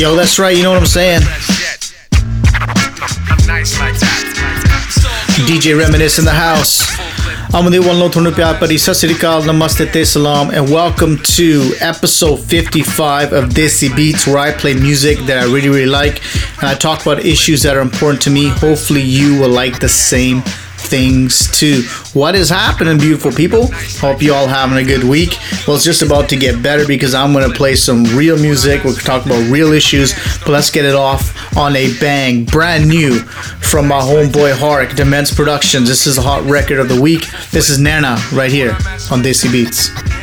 Yo, that's right, you know what I'm saying? DJ Reminisce in the house. I'm the one Lotonu Pyapari, Sasirikal, Namaste, Salam, and welcome to episode 55 of Desi Beats, where I play music that I really, really like, and I talk about issues that are important to me. Hopefully, you will like the same things too. What is happening, beautiful people? Hope you all having a good week. Well, it's just about to get better because I'm going to play some real music. We're going to talk about real issues, but let's get it off on a bang. Brand new from my homeboy Hark, Demence Productions. This is a hot record of the week. This is Naina right here on Desi Beats.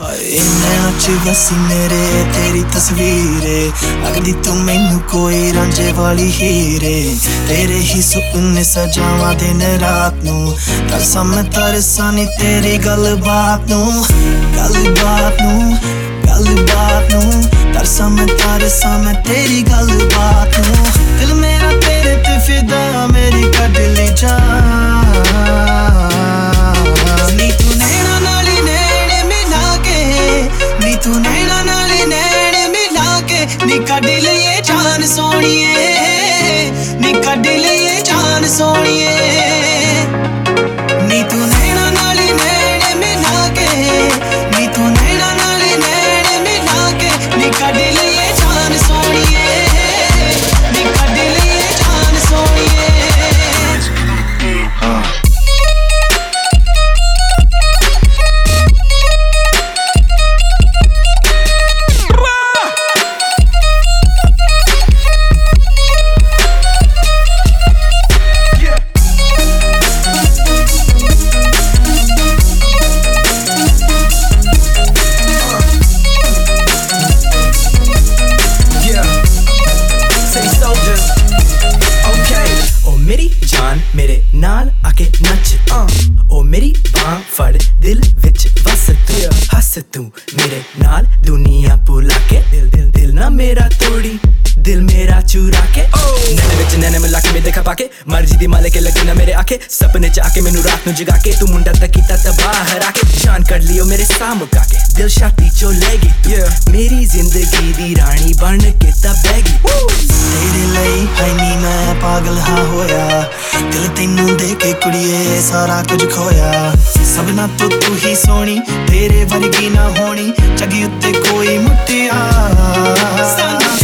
ਨੈਣਾ ਚ ਵਸੀ ਮੇਰੇ, ਤੇਰੀ ਤਸਵੀਰੇ। ਲੱਗਦੀ ਤੂੰ ਮੈਨੂੰ ਕੋਈ ਰਾਂਝੇ ਵਾਲੀ ਹੀਰੇ। ਤੇਰੇ ਹੀ ਸੁਪਨੇ ਸਜਾਵਾਂ ਦਿਨ ਰਾਤ ਨੂੰ। ਤਰਸਾਂ ਮੈਂ ਤਰਸਾਂ ਨੀ ਤੇਰੀ ਗੱਲ ਬਾਤ ਨੂੰ। ਗੱਲ ਬਾਤ ਨੂੰ ਗੱਲ ਬਾਤ ਨੂੰ। ਤਰਸਾਂ ਮੈਂ ਤਰਸਾਂ ਮੈਂ ਤੇਰੀ ਗੱਲ ਬਾਤ ਨੂੰ। ਦਿਲ ਮੇਰਾ ਤੇਰੇ ਤੇ ਫਿਦਾ, ਮੇਰੀ ਕੱਢ ਲਈ ਜਾਨ। ਤੂੰ ਨੈਣਾ ਨਾਲ ਨੈਣ ਮਿਲਾ ਕੇ। ਨੀ ਕੱਢ ਲਈਏ ਜਾਨ ਸੋਣੀਏ ਨੀ ਕੱਢ ਲਈਏ ਜਾਨ ਸੋਣੀਏ ਨੂੰ ਜਗਾ ਕੇ ਤੂੰ ਮੁੰਡਾ ਤਾਂ ਕੀਤਾ ਤਬਾਹ ਹਰਾ ਕੇ। ਜਾਨ ਕੱਢ ਲਿਓ ਮੇਰੇ ਸਾਹਮਣੇ ਕਾ ਕੇ ਦਿਲ ਛਾਤੀ ਚੋ ਲੈ ਗਈ। ਮੇਰੀ ਜ਼ਿੰਦਗੀ ਦੀ ਰਾਣੀ ਬਣ ਕੇ ਤਾਂ ਬਹਿ ਗਈ। ਤੇਰੇ ਲਈ ਹੈ ਨੀ ਮੈਂ ਪਾਗਲ ਹਾਂ ਹੋਇਆ। ਦਿਲ ਤੈਨੂੰ ਦੇ ਕੇ ਕੁੜੀਏ ਸਾਰਾ ਕੁਝ ਖੋਇਆ। ਸਭਨਾ ਤੋਂ ਤੂੰ ਹੀ ਸੋਹਣੀ ਤੇਰੇ ਵਰਗੀ ਨਾ ਹੋਣੀ। ਜਗੀ ਉੱਤੇ ਕੋਈ ਮੁੱਟਿਆ ਸਾਨੂੰ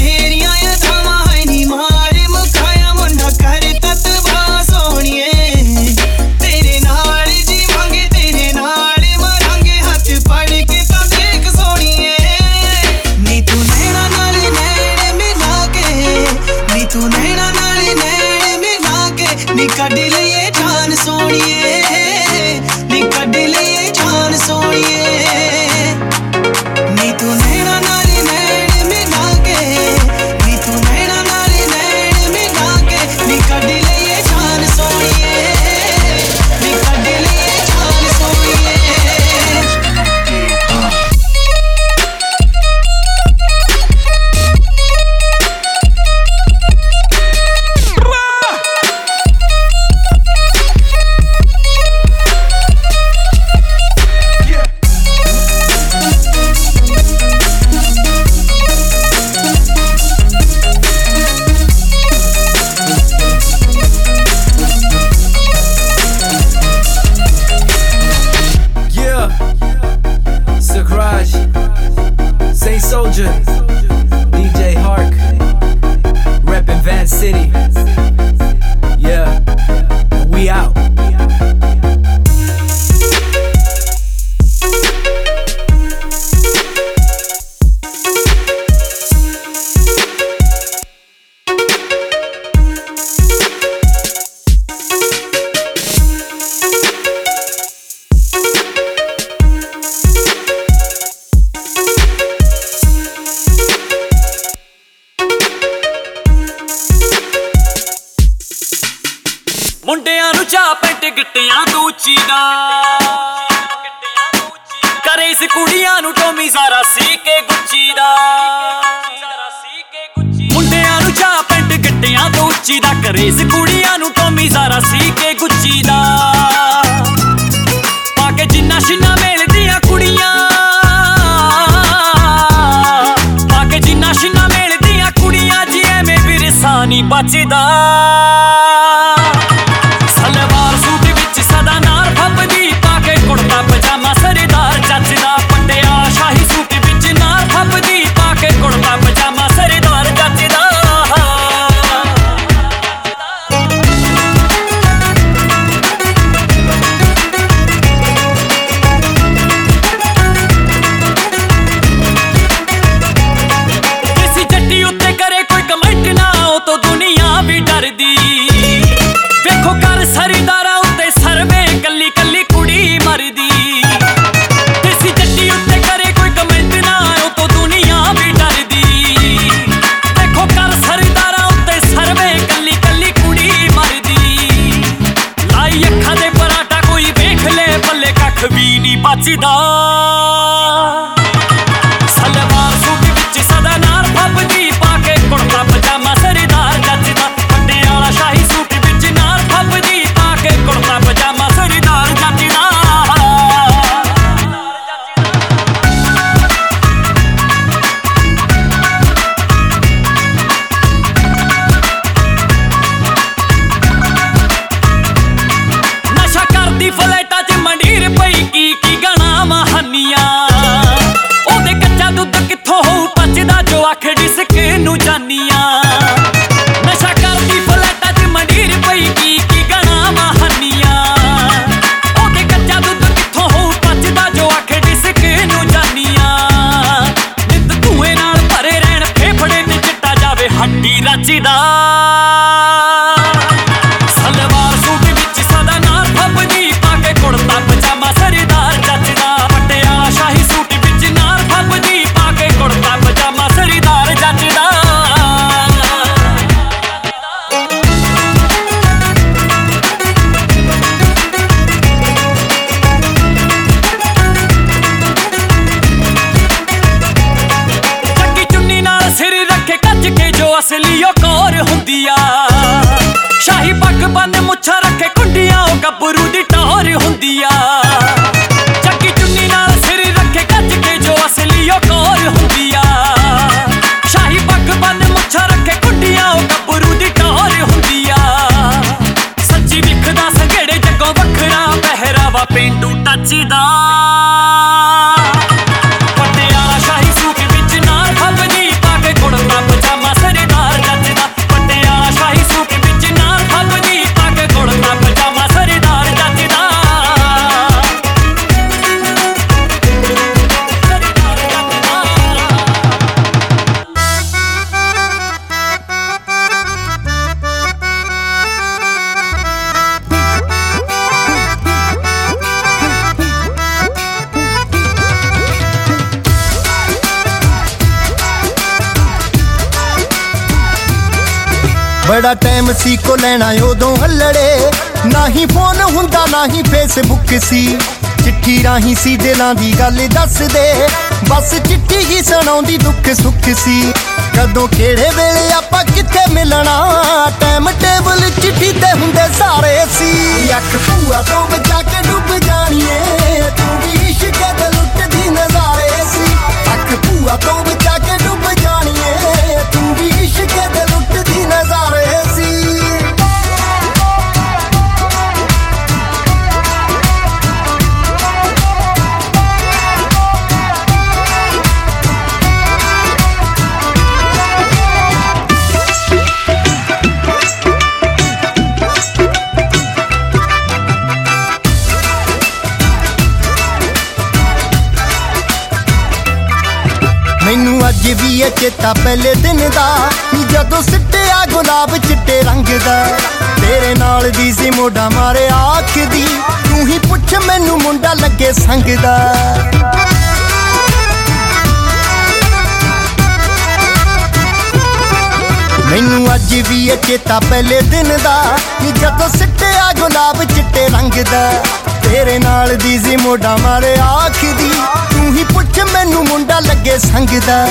ਐਮਸੀ ਕੋ ਲੈਣਾ ਉਦੋਂ ਹੱਲੜੇ। ਨਾ ਹੀ ਫੋਨ ਹੁੰਦਾ ਨਾ ਹੀ ਫੇਸਬੁੱਕ ਸੀ। ਚਿੱਠੀ ਰਾਹੀਂ ਸੀ, ਦਿਲਾਂ ਦੀ ਗੱਲ ਦੱਸਦੇ। ਬਸ ਚਿੱਠੀ ਹੀ ਸੁਣਾਉਂਦੀ, ਦੁੱਖ ਸੁੱਖ ਸੀ। ਕਦੋਂ ਕਿਹੜੇ ਵੇਲੇ ਆਪਾਂ ਕਿੱਥੇ ਮਿਲਣਾ? ਟਾਈਮ ਟੇਬਲ ਚਿੱਠੀ ਤੇ ਹੁੰਦੇ ਸਾਰੇ ਸੀ। ਅੱਖ ਪੂਆ ਤੋਂ ਬਚਾ ਕੇ ਡੁੱਬ ਜਾਣੀਏ। ਤੂੰ ਵੀ ਇਸ਼ਕ ਦੇ ਲੁੱਟਦੀ ਨਜ਼ਾਰੇ ਸੀ। ਅੱਖ ਪੂਆ ਤੋਂ ਏ ਚੇਤਾ ਪਹਿਲੇ ਦਿਨ ਦਾ ਨੀ ਜਦੋਂ ਸਿੱਟਿਆ ਗੁਲਾਬ ਚਿੱਟੇ ਰੰਗ ਦਾ। ਤੇਰੇ ਨਾਲ ਦੀ ਸੀ ਮੋਢਾ ਮਾਰੇ ਆਖ ਦੀ, ਤੂੰ ਹੀ ਪੁੱਛ ਮੈਨੂੰ ਮੁੰਡਾ ਲੱਗੇ ਸੰਗ ਦਾ। ਮੈਨੂੰ ਅੱਜ ਵੀ ਇਹ ਚੇਤਾ ਪਹਿਲੇ ਦਿਨ ਦਾ ਨੀ ਜਦੋਂ ਸਿੱਟਿਆ ਗੁਲਾਬ ਚਿੱਟੇ ਰੰਗ ਦਾ। ਤੇਰੇ ਨਾਲ ਦੀ ਸੀ ਮੋਢਾ ਮਾਰੇ ਆਖ ਦੀ, ਤੂੰ ਹੀ ਪੁੱਛ ਮੈਨੂੰ ਮੁੰਡਾ ਲੱਗੇ ਸੰਗ ਦਾ।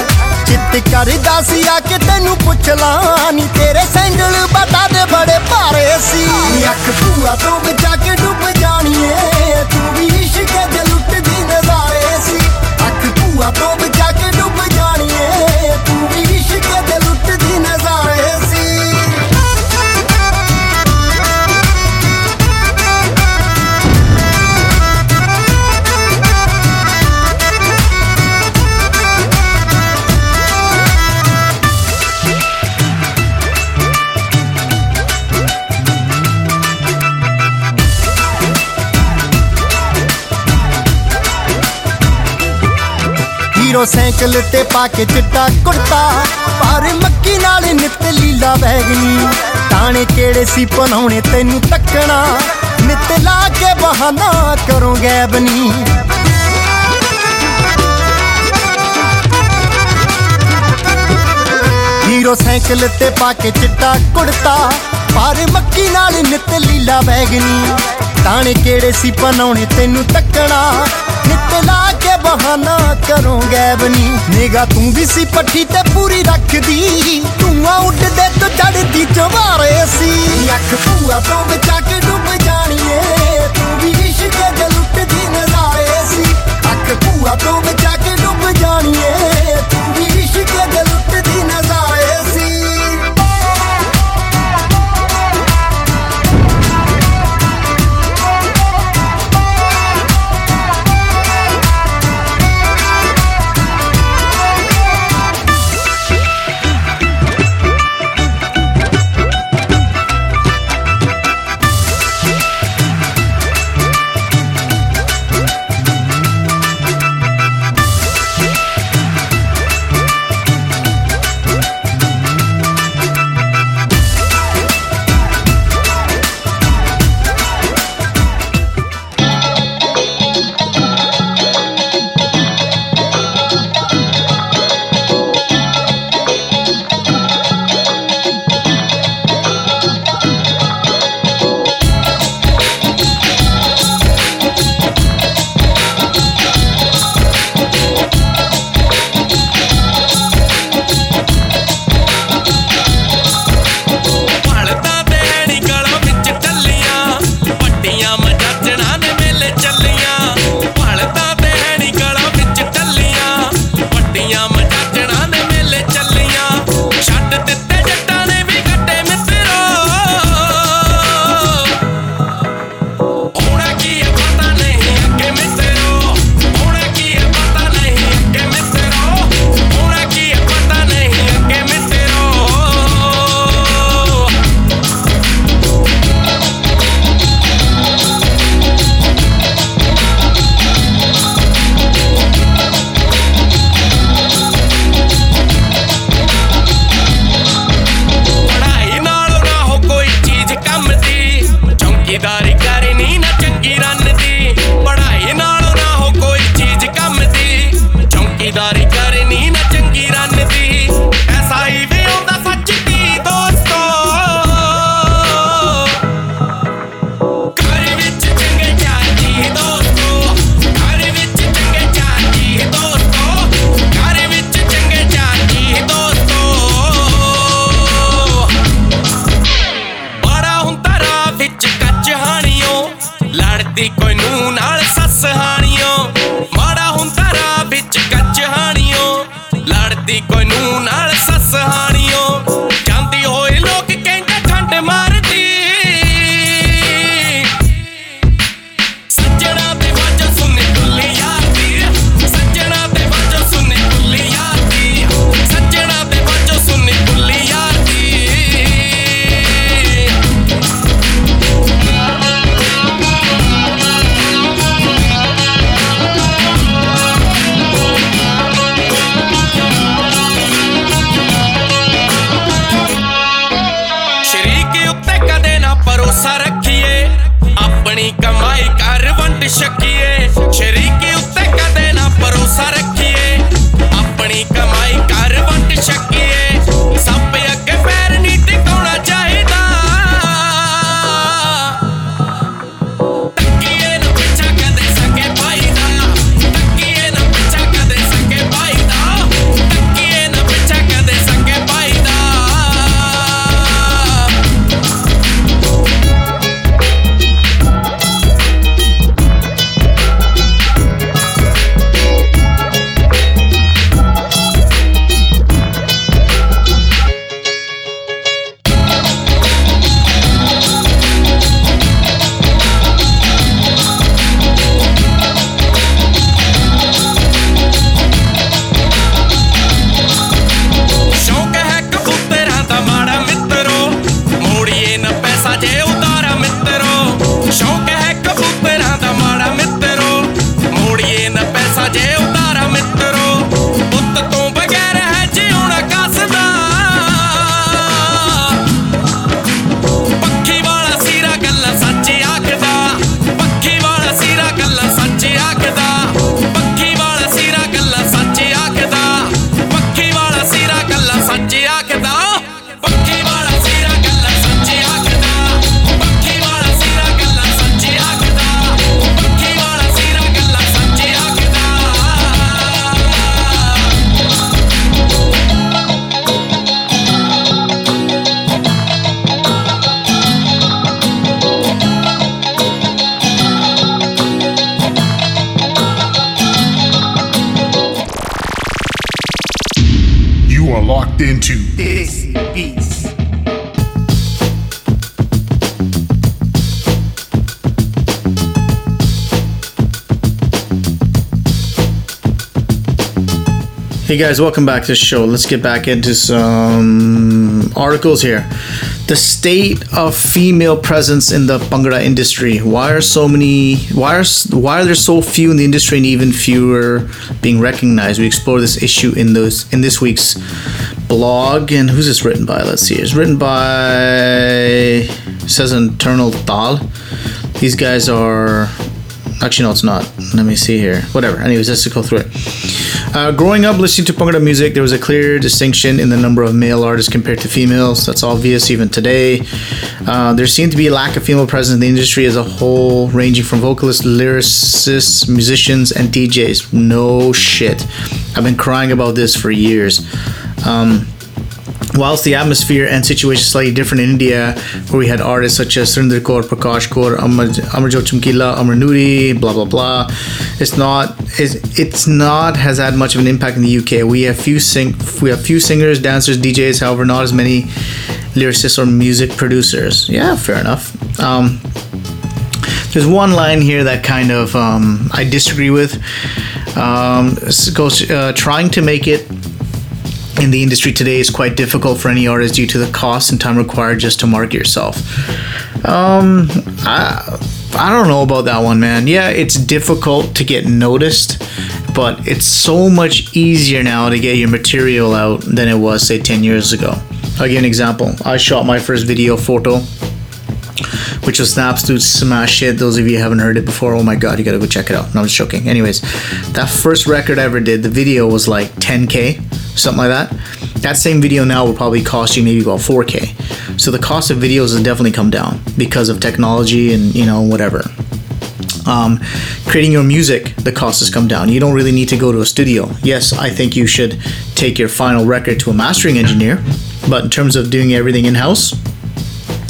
ਚਿੱਤ ਕਰਦਾ ਸੀ, ਆ ਕੇ ਤੈਨੂੰ ਪੁੱਛ ਲਾਂ ਨੀ, ਤੇਰੇ ਸੈਂਡਲ ਬਾਟਾ ਦੇ ਬੜੇ ਭਾਰੇ ਸੀ। ਅੱਖ ਭੂਆ ਤੋਂ ਬਚਾ ਕੇ ਡੁੱਬ ਜਾਣੀਏ, ਤੂੰ ਵੀ ਇਸ਼ਕ ਦੇ ਲੁੱਟਦੀ ਨਜ਼ਾਰੇ ਸੀ। ਅੱਖ ਭੂਆ ਤੋਂ ਬਚਾ ਸਾਈਕਲ ਤੇ ਪਾ ਕੇ ਚਿੱਟਾ ਕੁੜਤਾ। ਪਰ ਮੱਕੀ ਨਾਲ ਨਿਤ ਲੀਲਾ ਵੈਗਨੀ ਤਾਣੇ ਕਿਹੜੇ ਸੀ ਪਨਾਉਣੇ ਤੈਨੂੰ ਤੱਕਣਾ। ਨਿਤ ਲਾ ਕੇ ਬਹਾਨਾ ਕਰੋ ਗੈਬਨੀ। ਹੀਰੋ ਸਾਈਕਲ ਤੇ ਪਾ ਕੇ ਚਿੱਟਾ ਕੁੜਤਾ। ਪਰ ਮੱਕੀ ਨਾਲ ਨਿਤ ਲੀਲਾ ਵੈਗਨੀ ਤਾਣੇ ਕਿਹੜੇ ਸੀ ਪਨਾਉਣੇ ਤੈਨੂੰ ਤੱਕਣਾ। ਨਿਤ ਲਾ ਕੇ ਬਹਾਨਾ ਕਰੋ ਗੈਬਨੀ ਨਿਗਾ ਤੂੰ ਵੀ ਸੀ ਪੱਠੀ ਤੇ ਪੂਰੀ ਰੱਖਦੀ। ਧੂਆਂ ਉੱਡਦੇ ਤੋਂ ਚੜਦੀ ਚਵਾਰੇ ਸੀ ਅੱਖ ਭੂਆ ਤੋਂ ਬਚਾ ਕੇ ਡੁੱਬ ਜਾਣੀਏ। ਤੂੰ ਵੀ ਇਸ਼ਕ ਦੇ ਲੁੱਟਦੀ ਨਜ਼ਾਰੇ ਸੀ ਅੱਖ ਭੂਆ ਤੋਂ guys, welcome back to the show. Let's get back into some articles here. The state of female presence in the Bhangra industry. Why are so many? Why are why are there so few in the industry and even fewer being recognized? We explore this issue in those in this week's blog. And who's this written by? Let's see. It's written by says Internal Dal. These guys are Actually, no, it's not. Let me see here. Whatever. Anyways, let's go through it. Uh, growing up listening to Bhangra music, there was a clear distinction in the number of male artists compared to females. That's obvious even today. Uh, there seemed to be a lack of female presence in the industry as a whole, ranging from vocalists, lyricists, musicians, and DJs. No shit. I've been crying about this for years. Um, whilst the atmosphere and situation is slightly different in India, where we had artists such as Surinder Kaur, Prakash Kaur, Amar, Amarjot Chamkila, Amar Nuri, blah blah blah, it's not it's, it's not has had much of an impact in the UK. We have few sing we have few singers, dancers, DJs, however, not as many lyricists or music producers. Yeah, fair enough. Um, there's one line here that kind of um, I disagree with. Um, goes uh, trying to make it in the industry today is quite difficult for any artist due to the cost and time required just to market yourself. Um, I, I don't know about that one, man. Yeah, it's difficult to get noticed, but it's so much easier now to get your material out than it was, say, 10 years ago. I'll give an example. I shot my first video photo, which was Snaps Dude Smash Shit. Those of you haven't heard it before, oh my god, you gotta go check it out. No, I'm just joking. Anyways, that first record I ever did, the video was like 10k, something like that. That same video now will probably cost you maybe about 4k. So the cost of videos has definitely come down because of technology and you know whatever. Um, creating your music, the cost has come down. You don't really need to go to a studio. Yes, I think you should take your final record to a mastering engineer, but in terms of doing everything in house,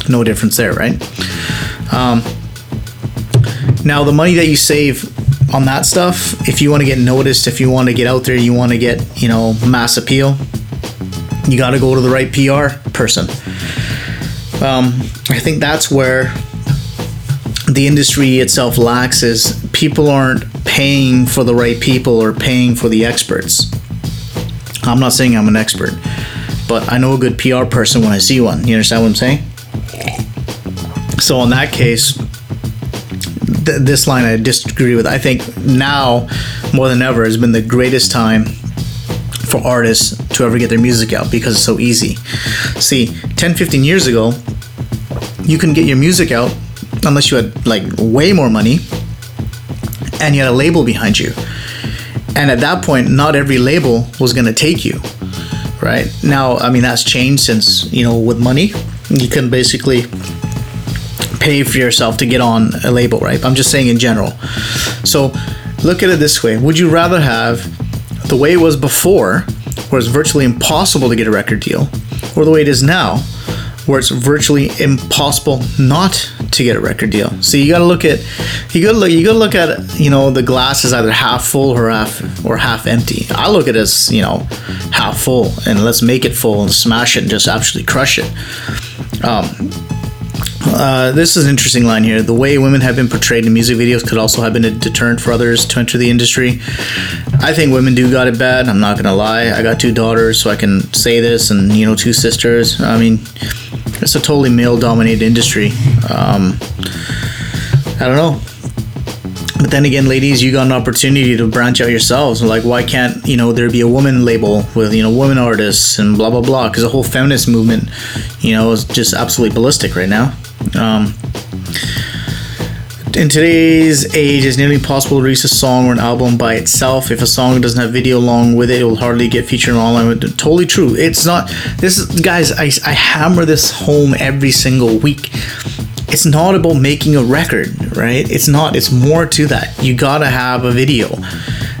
no difference there, right? Um, now, the money that you save on that stuff, if you want to get noticed, if you want to get out there, you want to get, you know, mass appeal, you got to go to the right PR person. Um, I think that's where the industry itself lacks is people aren't paying for the right people or paying for the experts. I'm not saying I'm an expert, but I know a good PR person when I see one. You understand what I'm saying? So in that case, th- this line I disagree with. I think now more than ever has been the greatest time for artists to ever get their music out because it's so easy. See, 10, 15 years ago, you couldn't get your music out unless you had like way more money and you had a label behind you. And at that point, not every label was going to take you. Right now, I mean, that's changed since, you know, with money, you can basically pay for yourself to get on a label, right? I'm just saying in general. So look at it this way Would you rather have the way it was before, where it's virtually impossible to get a record deal, or the way it is now, where it's virtually impossible not to get a record deal. So you got to look at you got to look you got to look at you know the glass is either half full or half or half empty. I look at it as you know half full and let's make it full and smash it and just absolutely crush it. Um, uh, this is an interesting line here. The way women have been portrayed in music videos could also have been a deterrent for others to enter the industry. I think women do got it bad. I'm not gonna lie. I got two daughters, so I can say this, and you know, two sisters. I mean, it's a totally male-dominated industry. Um, I don't know. but then again, ladies, you got an opportunity to branch out yourselves. Like, why can't you know there be a woman label with you know women artists and blah blah blah? Because the whole feminist movement, you know, is just absolutely ballistic right now. Um, in today's age, it's nearly impossible to release a song or an album by itself. If a song doesn't have video along with it, it will hardly get featured online. Totally true. It's not. This is, guys. I, I hammer this home every single week. It's not about making a record, right? It's not. It's more to that. You gotta have a video.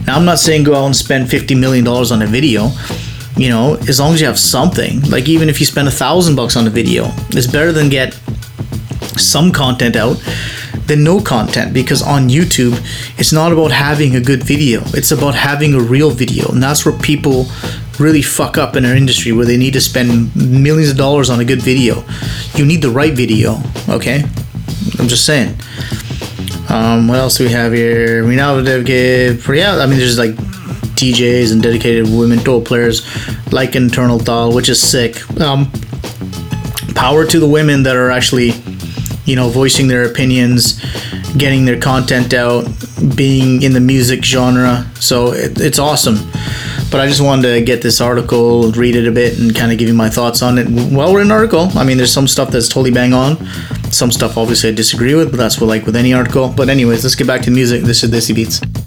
Now, I'm not saying go out and spend fifty million dollars on a video. You know, as long as you have something. Like even if you spend a thousand bucks on a video, it's better than get some content out than no content because on YouTube, it's not about having a good video, it's about having a real video. And that's where people really fuck up in our industry where they need to spend millions of dollars on a good video. You need the right video, okay? I'm just saying. Um, what else do we have here? We now dedicate for yeah, I mean there's like DJs and dedicated women tour players like Internal Thought, which is sick. Um, power to the women that are actually you know, voicing their opinions, getting their content out, being in the music genre. So it, it's awesome. But I just wanted to get this article, read it a bit, and kind of give you my thoughts on it. Well, we're an article. I mean, there's some stuff that's totally bang on. Some stuff, obviously, I disagree with, but that's what like with any article. But anyways, let's get back to music. This is Desi Beats.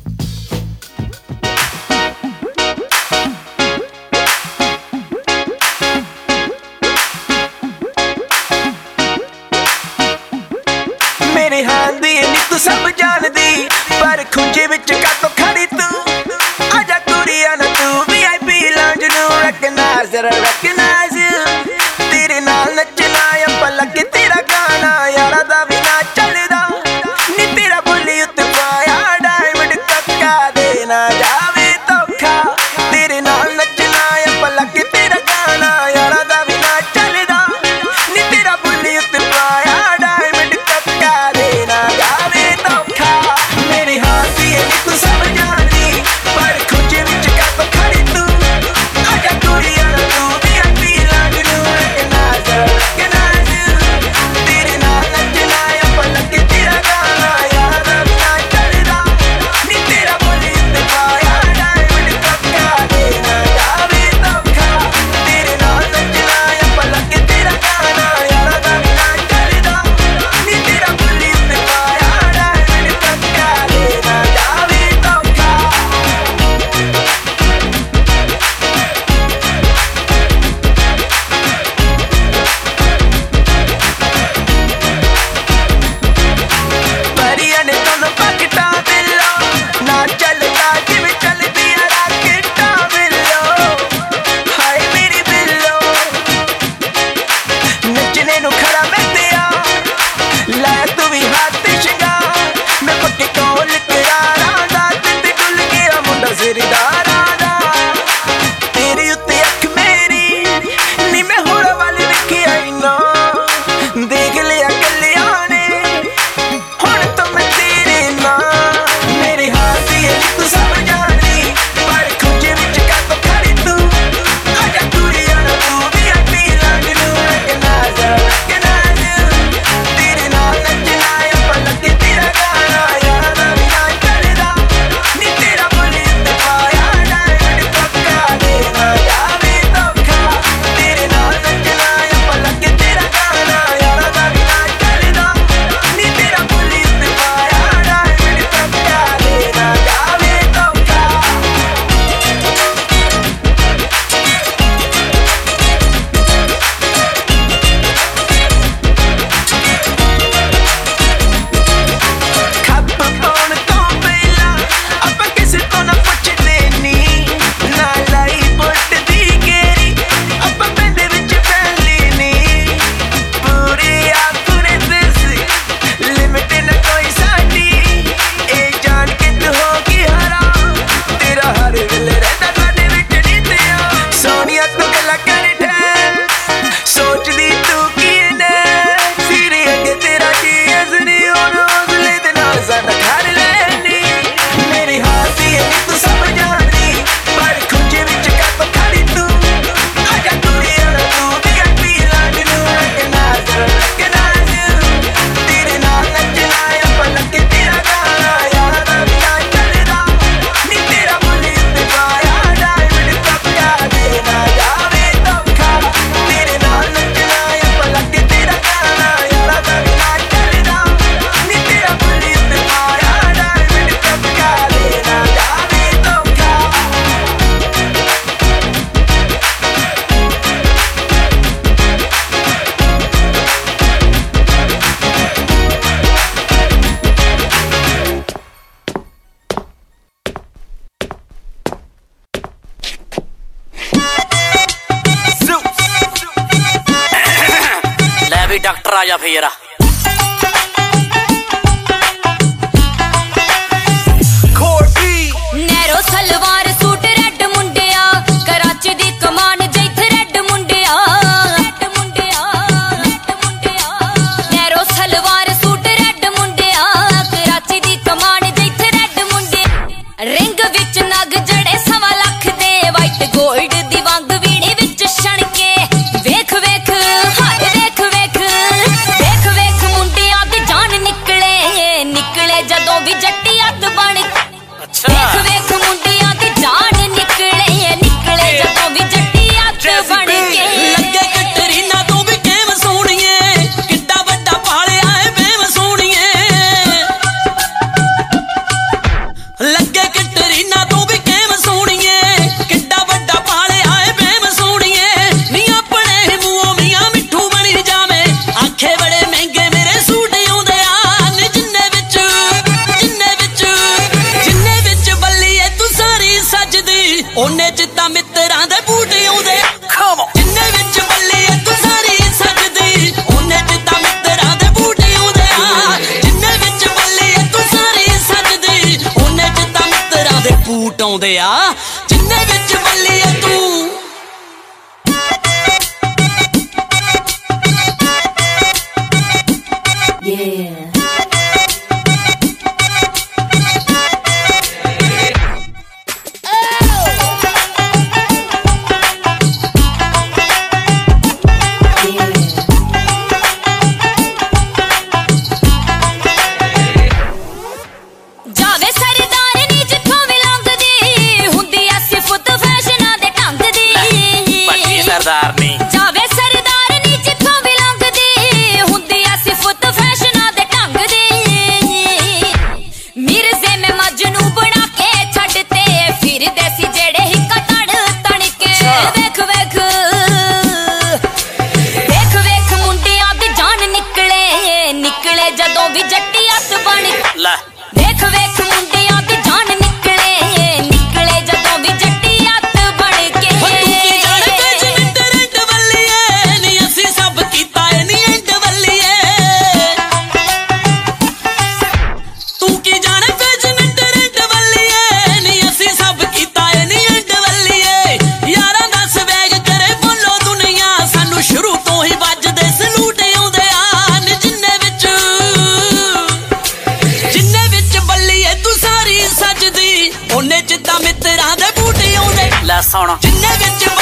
ਫਸਾਉਣਾ ਜਿੰਨੇ ਵਿੱਚ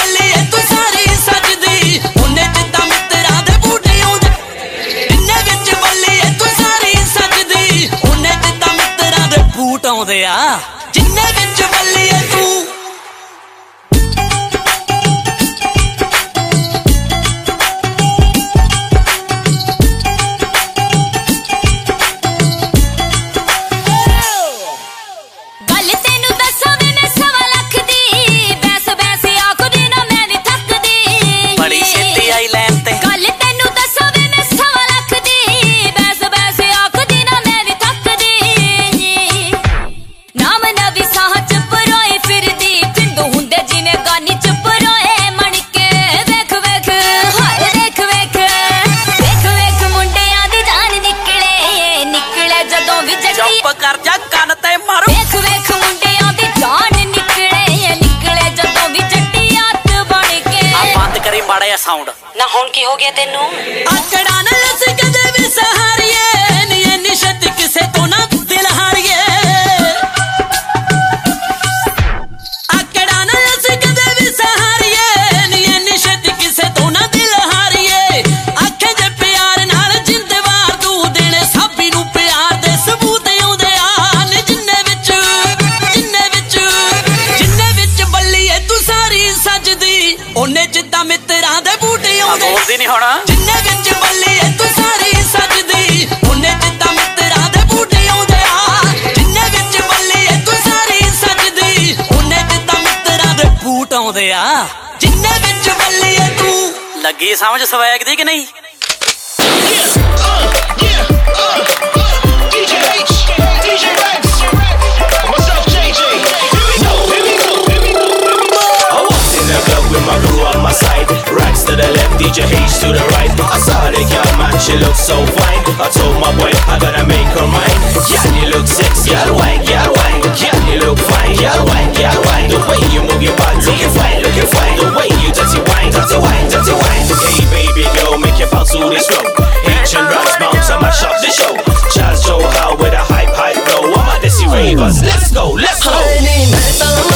de nuevo. ये समझ सवाया कि नहीं DJ H to the right. I saw the girl, man, she looks so fine. I told my boy, I gotta make her mine. Yeah, you look sexy, girl, wine, girl, wine. Yeah, you look fine, girl, wine, girl, wine. The way you move your body, you fine. Let's go, let's go.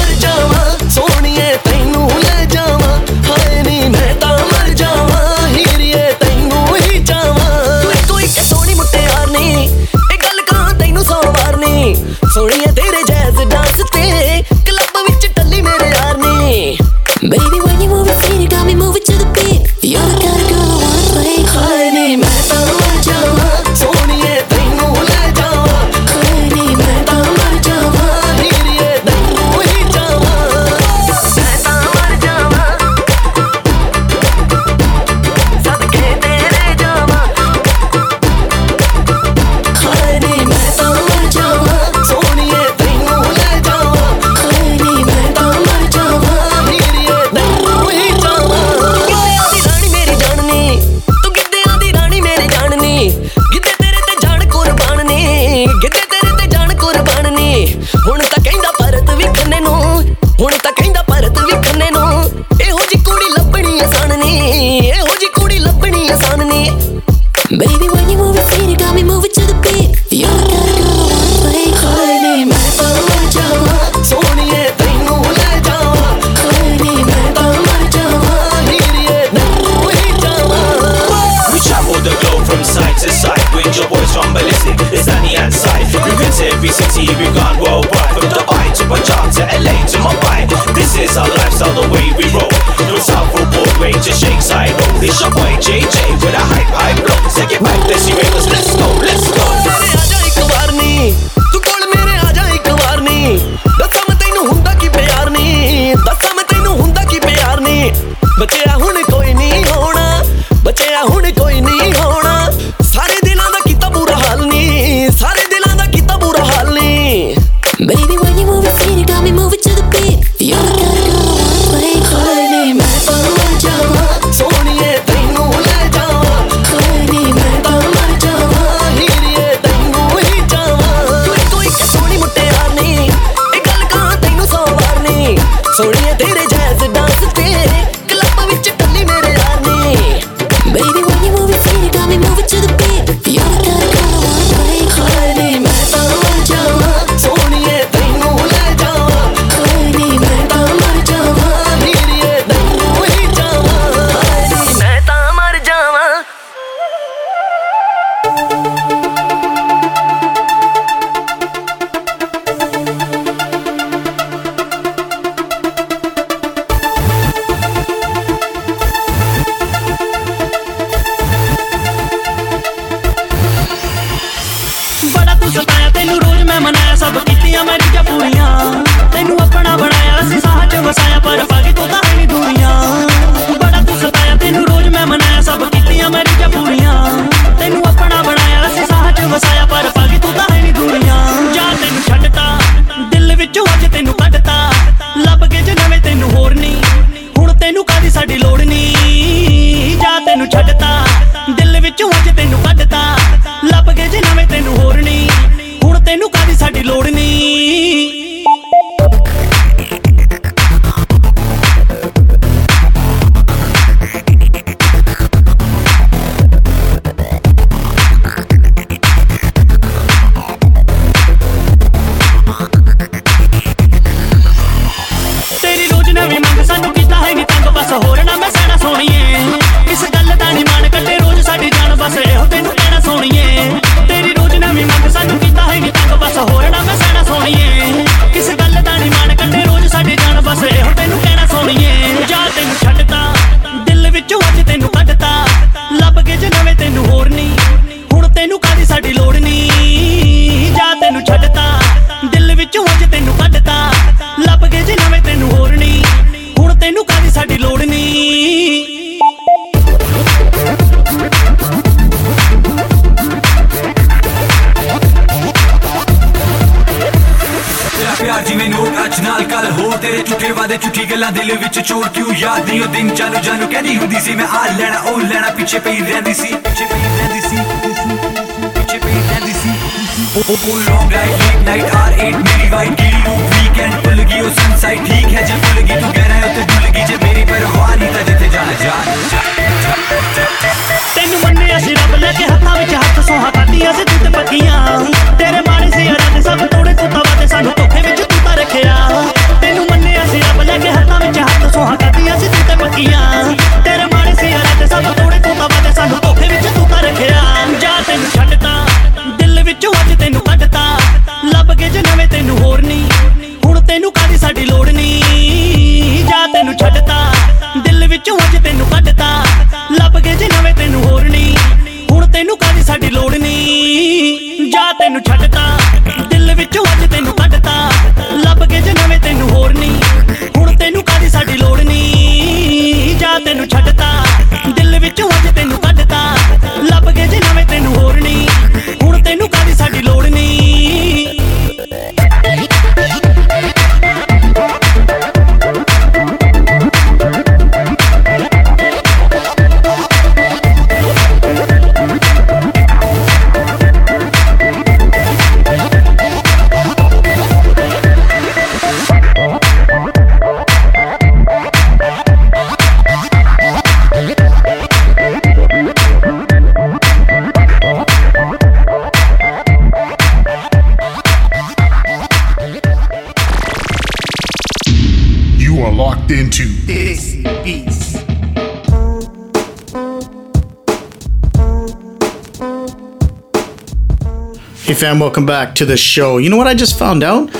Fam, welcome back to the show. You know what I just found out?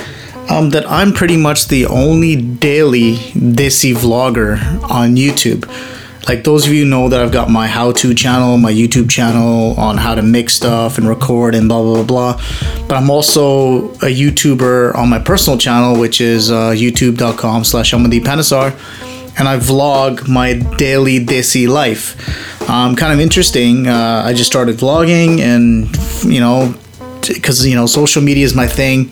Um, that I'm pretty much the only daily Desi vlogger on YouTube. Like those of you know that I've got my how-to channel, my YouTube channel on how to mix stuff and record and blah blah blah. blah. But I'm also a YouTuber on my personal channel, which is uh, youtube.com slash Amadi Panasar. And I vlog my daily Desi life. Um, kind of interesting. Uh, I just started vlogging and, you know, because, you know, social media is my thing.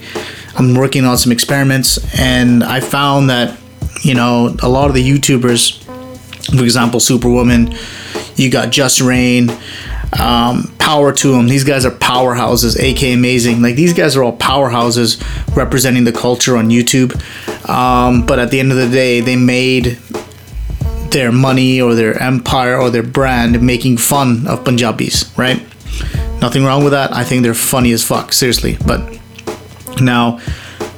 I'm working on some experiments and I found that, you know, a lot of the YouTubers, for example, Superwoman, you got JusReign, um, power to them. These guys are powerhouses, AK Amazing. Like these guys are all powerhouses representing the culture on YouTube. Um, but at the end of the day, they made their money or their empire or their brand making fun of Punjabis, right? Nothing wrong with that. I think they're funny as fuck, seriously. But now,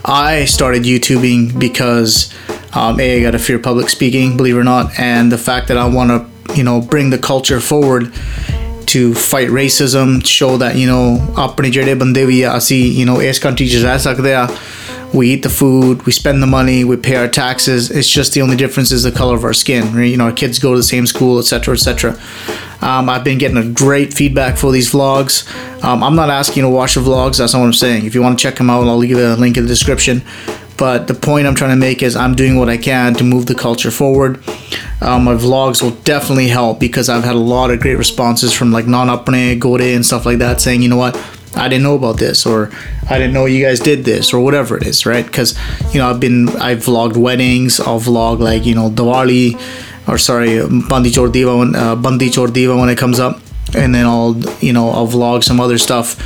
I started YouTubing because um, a I got a fear of public speaking, believe it or not, and the fact that I want to, you know, bring the culture forward to fight racism, show that you know ਆਪਣੇ ਜਿਹੜੇ ਬੰਦੇ ਵੀ ਆ ਅਸੀਂ you know ਇਸ country 'ਚ ਰਹਿ ਸਕਦੇ ਆ we eat the food, we spend the money, we pay our taxes. It's just the only difference is the color of our skin. Right? You know, our kids go to the same school, etc., etc. Um, I've been getting a great feedback for these vlogs. Um, I'm not asking to watch the vlogs. That's not what I'm saying. If you want to check them out, I'll leave a link in the description. But the point I'm trying to make is I'm doing what I can to move the culture forward. Um, my vlogs will definitely help because I've had a lot of great responses from like non apne, Gore, and stuff like that saying, you know what, I didn't know about this, or I didn't know you guys did this, or whatever it is, right? Because you know I've been I've vlogged weddings, I'll vlog like you know Diwali, or sorry Bandi Chor Divas when uh, Bandi Chor Divas when it comes up, and then I'll you know I'll vlog some other stuff,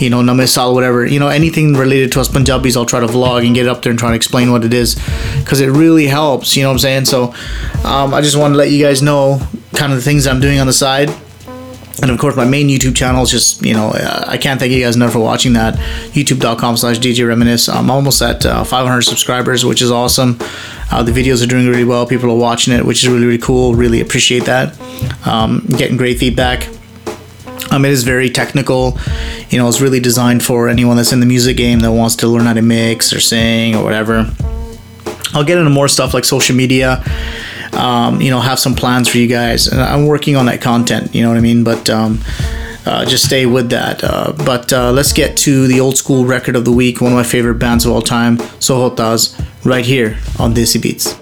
you know Name Sal whatever, you know anything related to us Punjabis I'll try to vlog and get it up there and try to explain what it is, because it really helps, you know what I'm saying? So um, I just want to let you guys know kind of the things I'm doing on the side and of course my main youtube channel is just you know uh, i can't thank you guys enough for watching that. Youtube.com slash dj reminisce. I'm almost at uh, 500 subscribers which is awesome. Uh, the videos are doing really well. People are watching it which is really really cool. Really appreciate that. Um, getting great feedback. Um, it is very technical. You know it's really designed for anyone that's in the music game that wants to learn how to mix or sing or whatever. I'll get into more stuff like social media um, you know, have some plans for you guys. And I'm working on that content, you know what I mean? But um, uh, just stay with that. Uh, but uh, let's get to the old school record of the week, one of my favorite bands of all time, Sahotas, right here on Desi Beats.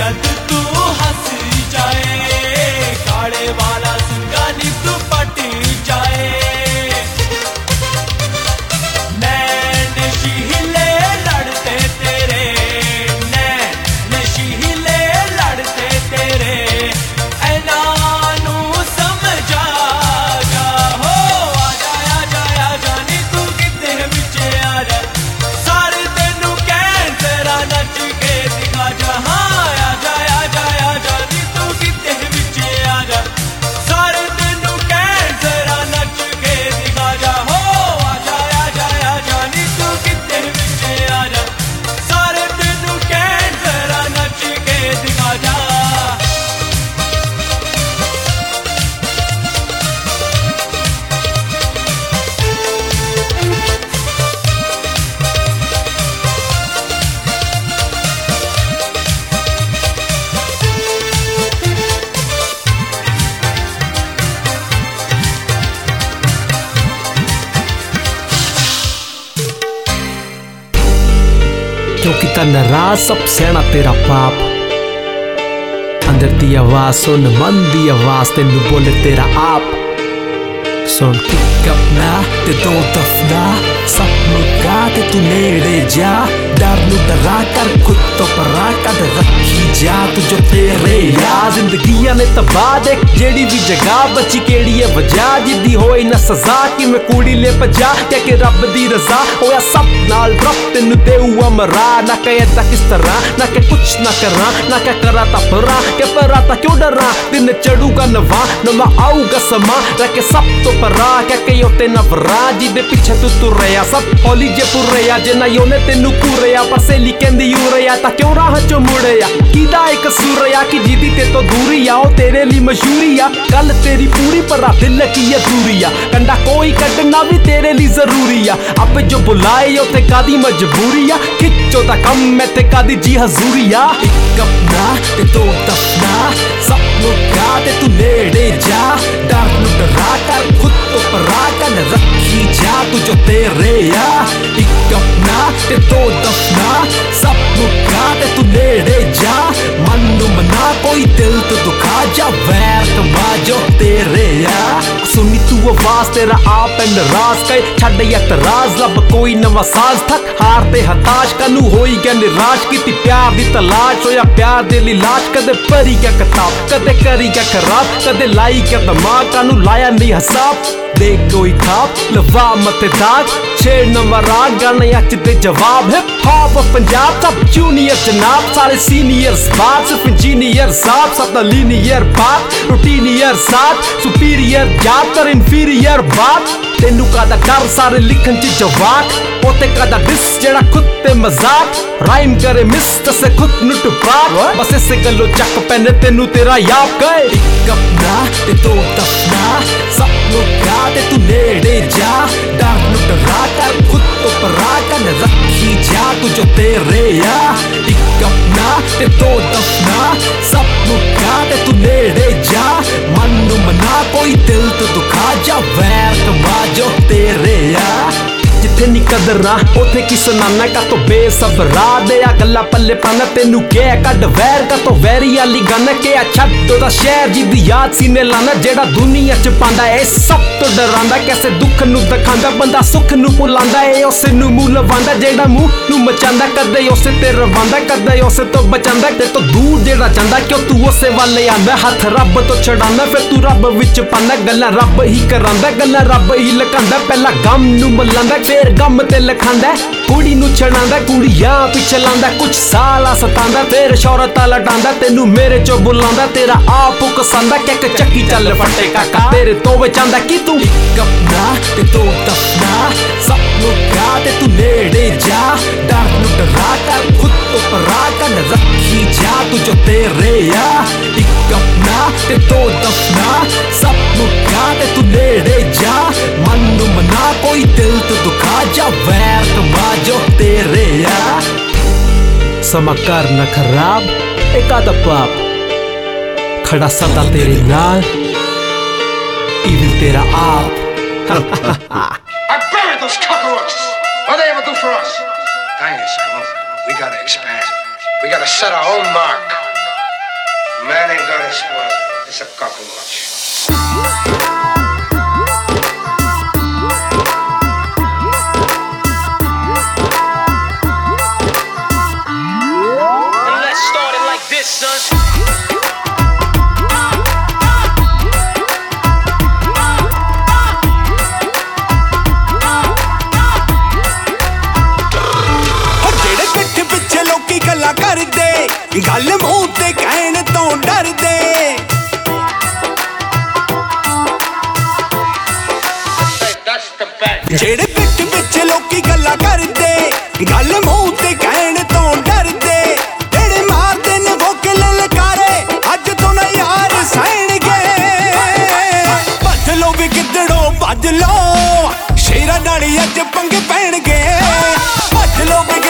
जब तू हंस जाए काले वाला सिंगाली तू पट जाए। तन रासप सहना तेरा पाप अंदर दी आवाज सुन मन दी आवाज तेन बोले तेरा आप सुन किक अपना ते दो दफना सब मुस्कुराते तू नेड़े जा। डाबलू डरा कर, खुद तो परा कद रखी जा। तुझे तेरे या जिंदगियाँ ने तबा दे जेड़ी भी जगह बची, केड़ी है वजह? जिद्दी होई ना सजा, कि मैं कुड़ी ले पजा? क्या के रब दी रजा? होया सब नाल रब, तेन दे हुआ मरा। ना कहे ता किस तरह? ना के कुछ ना करा, ना क्या करा ता परा। के परा ता क्यों डरा? दिन चढ़ूगा नवा न मैं आऊगा समा। ना के सब तो परा। क्या कहो ते नवरा जी दे पीछे तू तू रहा, सब ਹੌਲੀ ਜੇ ਪੁਰਿਆ ਜੇ ਨਾ ਉਹਨੇ ਤੈਨੂੰ ਪੂਰਿਆ ਪਰ ਸੇਲੀ ਕਹਿੰਦੀ ਉਰਿਆ, ਤਾਂ ਕਿਉਂ ਰਾਹ ਚੋਂ ਮੁੜਿਆ? ਕਿਦਾ ਇੱਕ ਸੁਰਿਆ ਕਿ ਜਿਹਦੀ ਤੇ ਤੋਂ ਦੂਰੀ ਆ, ਉਹ ਤੇਰੇ ਲਈ ਮਸ਼ਹੂਰੀ ਆ? ਗੱਲ ਤੇਰੀ ਪੂਰੀ, ਪਰ ਆ ਦਿਲ ਕੀ ਅਧੂਰੀ ਆ? ਕੰਡਾ ਕੋਈ ਕੱਢਣਾ ਵੀ ਤੇਰੇ ਲਈ ਜ਼ਰੂਰੀ ਆ। ਆਪੇ ਜੋ ਬੁਲਾਏ, ਉਥੇ ਕਾਦੀ ਮਜਬੂਰੀ ਆ? ਖਿੱਚੋ ਤਾਂ ਕੰਮ, ਇੱਥੇ ਕਾਦੀ ਜੀ ਹਜ਼ੂਰੀ ਆ? ਇੱਕ ਆਪਣਾ ਤੇ ਦੋ ਦਫਨਾ, ਸਭ ਨੂੰ ਕਾ ਤੇ ਤੂੰ ਨੇੜੇ ਜਾ। ਡਰ ਨੂੰ ਡਰਾ ਕਰ, ਖੁਦ ਤੋਂ ਪਰਾ ਕਰ, ਰੱਖੀ ਜਾ ਤੂੰ ਜੋ ਤੇਰੇ ਆ? ਇੱਕ ਆਪਣਾ ਤੇ ਦੋ ਦਫਨਾ। ਸਭ ਨੂੰ ਕਾ ਤੇ ਤੂੰ ਨੇੜੇ ਜਾ। ਮਨ ਨੂੰ ਮਨਾ, ਕੋਈ ਦਿਲ ਤੋਂ ਦੁਖਾ। ਜਾ ਵੈਰ ਕਮਾ ਜੋ ਤੇਰੇ ਆ। ਸੁਣੀ ਤੂੰ ਆਵਾਜ਼, ਤੇਰਾ ਆਪ ਐਂਡ ਰਾਸ ਕਈ ਛੱਡ ਇਤਰਾਜ਼ ਲੱਭ ਕੋਈ ਨਵਾਂ ਸਾਜ਼। ਥੱਕ ਹਾਰ ਹਤਾਸ਼, ਕਨੂੰ ਹੋਈ ਗਿਆ ਨਿਰਾਸ਼। ਕੀਤੀ ਪਿਆਰ ਦੀ ਤਲਾਸ਼, ਹੋਇਆ ਪਿਆਰ ਦੇ ਲਈ ਲਾਸ਼। ਕਦੇ ਪਰੀ ਗਿਆ ਕਿਤਾਬ, ਕਦੇ ਕਰੀ ਗਿਆ ਖਰਾਬ। ਕਦੇ ਲਾਈ ਗਿਆ ਦਿਮਾਗ, ਕਾਨੂੰ ਲਾਇਆ ਨਹੀਂ ਹਿਸਾਬ। ਦੇ ਕੋਈ ਥਾਪ ਲਵਾ ਮਤ ਛੇ ਨੰਬਰ ਆ ਗਾਣੇ ਅੱਜ ਦੇ ਜਵਾਬ ਹਿਪ ਹੌਪ ਪੰਜਾਬ ਸਭ ਜੂਨੀਅਰ ਜਨਾਬ, ਸਾਰੇ ਸੀਨੀਅਰਸ ਬਾਤ ਸਿਰਫ ਇੰਜੀਨੀਅਰ ਸਾਬ ਸਭ ਦਾ ਲੀਨੀਅਰ ਬਾਤ ਰੂਟੀਨੀਅਰ ਸਾਥ ਸੁਪੀਰੀਅਰ ਜਾਤਰ ਇਨਫੀਰੀਅਰ ਬਾਤ। ਤੈਨੂੰ ਕਾਦਾ ਡਰ? ਸਾਰੇ ਲਿਖਣ ਚ ਜਵਾਕ। ਉਤੇ ਕਾਦਾ ਡਿਸ? ਜਿਹੜਾ ਖੁਦ ਤੇ ਮਜ਼ਾਕ। ਰਾਈਮ ਕਰੇ ਮਿਸ ਤਸੇ ਖੁਦ ਨੂੰ ਟੁਪਾਕ। ਬਸ ਇਸੇ ਗੱਲੋਂ ਚੱਕ ਪੈਨੇ ਤੈਨੂੰ ਤੇਰਾ ਯਾਦ ਗਏ ਇੱਕ ਆਪਣਾ ਤੇ ਦੋ ਦਫਨਾ ਸਭ ਨੂੰ ਕਾ ਤੇ ਤੂੰ ਨੇੜੇ ਜਾ। ਡਰ ਨੂੰ ਡਰਾ ਕਰ ਖੁਦ ਤੋਂ ਪਰਾ ਕਰ ਰੱਖੀ ਜਾ ਤੂੰ ਜੋ ਤੇਰੇ ਆ। अपना ते तो दफना। सब मुक्का ते तू नेड़े जा। मन मना, कोई दिल तो दुखा जा। वैर तो कमा जो तेरे आ। ਜਿੱਥੇ ਨੀ ਕਦਰਾਂ, ਉਥੇ ਕੀ ਸੁਣਾਨਾ ਕਾ ਤੋ ਬੇਸਬਰਾ ਦੇ ਆ ਗੱਲਾਂ ਪੱਲੇ ਪਾਣਾ ਤੈਨੂੰ ਕਹਿ, ਕੱਢ ਵੈਰ ਕਾ ਤੋ ਵੈਰੀ ਵਾਲੀ ਗਨ ਕੇ ਆ ਛੱਡ ਉਹਦਾ ਸ਼ਹਿਰ ਜਿਹਦੀ ਯਾਦ ਸੀਨੇ ਲਾਣਾ ਜਿਹੜਾ ਦੁਨੀਆ ਚ ਪਾਉਂਦਾ ਏ। ਸਭ ਤੋਂ ਡਰਾਂਦਾ ਕਿਸੇ ਦੁੱਖ ਨੂੰ ਦਿਖਾਉਂਦਾ, ਬੰਦਾ ਸੁੱਖ ਨੂੰ ਭੁਲਾਉਂਦਾ ਏ। ਉਸੇ ਨੂੰ ਮੂੰਹ ਲਵਾਉਂਦਾ, ਜਿਹੜਾ ਮੂੰਹ ਨੂੰ ਮਚਾਉਂਦਾ, ਕਦੇ ਉਸੇ ਤੇ ਰਵਾਂਦਾ ਕਦੇ ਉਸੇ ਤੋਂ ਬਚਾਉਂਦਾ। ਤੇ ਤੋਂ ਦੂਰ ਜਿਹੜਾ ਜਾਂਦਾ, ਕਿਉਂ ਤੂੰ ਉਸੇ ਵੱਲ ਆਂਦਾ ਹੱਥ ਰੱਬ ਤੋਂ ਛਡਾਉਂਦਾ, ਫਿਰ ਤੂੰ ਰੱਬ ਵਿੱਚ ਪਾਉਂਦਾ। ਗੱਲਾਂ ਰੱਬ ਹੀ ਕਰਾਂਦਾ ਗੱਲਾਂ ਰੱਬ ਹੀ ਲਕਾਂਦਾ ਪਹਿਲਾਂ ਗਮ ਨੂੰ ਮਲਾਂਦਾ ਫੇਰ ਗਮ ਤੇ ਲਖਾਂਦਾ ਕੁੜੀ ਨੂੰ ਛਡਾਉਂਦਾ ਕੁੜੀਆਂ ਪਿੱਛੇ ਲਾਂਦਾ, ਕੁਛ ਸਾਲਾ ਸਤਾਂਦਾ, ਫੇਰ ਸ਼ੌਹਰਤ ਲਟਾਂਦਾ, ਤੈਨੂੰ ਮੇਰੇ ਚੋਂ ਬੁਲਾਉਂਦਾ, ਤੇਰਾ ਆਪ ਕਸਾਂਦਾ ਕਿੱਕ ਚੱਕੀ ਚੱਲ ਫੱਟੇ ਕਾਕਾ, ਤੇਰੇ ਤੋਂ ਬਚਾਂਦਾ ਕੀ ਤੂੰ? ਇੱਕ ਆਪਣਾ ਤੇ ਦੋ ਦਫਨਾ ਸਭ ਨੂੰ ਕਾ ਤੇ ਤੂੰ ਨੇੜੇ ਜਾ, ਡਰ ਨੂੰ ਡਰਾ ਕਰ, ਖੁਦ ਤੋਂ ਪਰਾ ਕਰ, ਰੱਖੀ ਜਾ, ਤੂੰ ਜੋ ਤੇਰੇ ਆ। ਇੱਕ ਆਪਣਾ ਤੇ ਦੋ ਦਫਨਾ ਸਭ ਨੂੰ ਕਾ ਤੇ ਤੂੰ ਨੇੜੇ ਜਾ, ਮਨ ਨੂੰ ਮਨਾ, ਕੋਈ ਦਿਲ ਤੋਂ ਦੁਖਾ, ਜਾ ਵੈਰ ਕਮਾ जो तेरे या समाकार न खराब एक आधा पाप खड़ा सदा तेरे नाल इविल तेरा आप I buried those cockroaches. What they ever do for us? Dinosaur. We gotta expand. We gotta set our own mark. Man ain't gonna spoil. It's a cockroach. ਜਿਹੜੇ ਪਿੱਠ ਵਿੱਚ ਲੋਕੀ ਗੱਲਾਂ ਕਰਦੇ, ਗੱਲ ਮੂੰਹ ਤੇ ਕਹਿਣ ਤੋਂ ਡਰਦੇ, ਜਿਹੜੇ ਮਾਰਦੇ ਨੇ ਵੋਕਲ ਲਕਾਰੇ ਅੱਜ ਤੋਂ ਨਾ ਯਾਰ ਸਹਿਣਗੇ। ਭੱਜ ਲੋ ਵੀ ਗਿੱਦੜੋ, ਭੱਜ ਲੋ ਸ਼ੇਰਾਂ ਨਾਲ ਅੱਜ ਪੰਗੇ ਪੈਣਗੇ। ਭੱਜ ਲੋ ਵੀ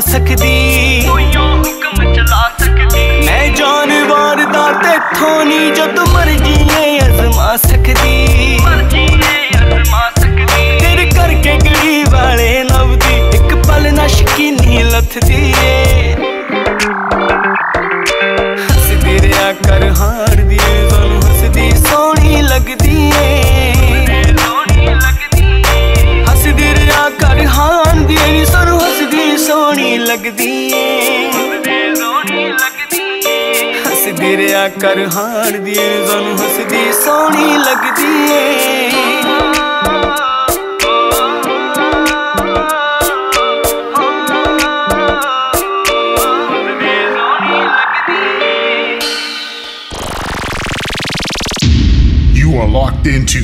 ਸਕਦੀ। ਹੁਕਮ ਚਲਾ ਸਕਦੀ। ਮੈਂ ਜਾਨਵਰ ਦਾ ਤੇਥੋਂ ਨਹੀਂ ਜਦ ਮਰਜ਼ੀ ਏ ਅਜ਼ਮਾ ਸਕਦੀ। ਮਰਜ਼ੀ ਏ ਅਜ਼ਮਾ ਸਕਦੀ। ਤੇਰੇ ਕਰਕੇ ਗਲੀ ਵਾਲੇ ਨਵਦੀ ਇੱਕ ਪਲ ਨਾ ਸ਼ਕੀਨੀ ਲੱਥਦੀ ਏ। ਹੱਸਦੀ ਰਿਆ ਕਰ ਹਾਰਦੀ ਲੱਗਦੀ ਏ ਹੱਸਦੀ ਰਿਆ ਕਰ ਹਾਰਦੀ ਏ ਸਾਨੂੰ ਹੱਸਦੀ ਸੋਹਣੀ ਲੱਗਦੀ ਏ You are locked into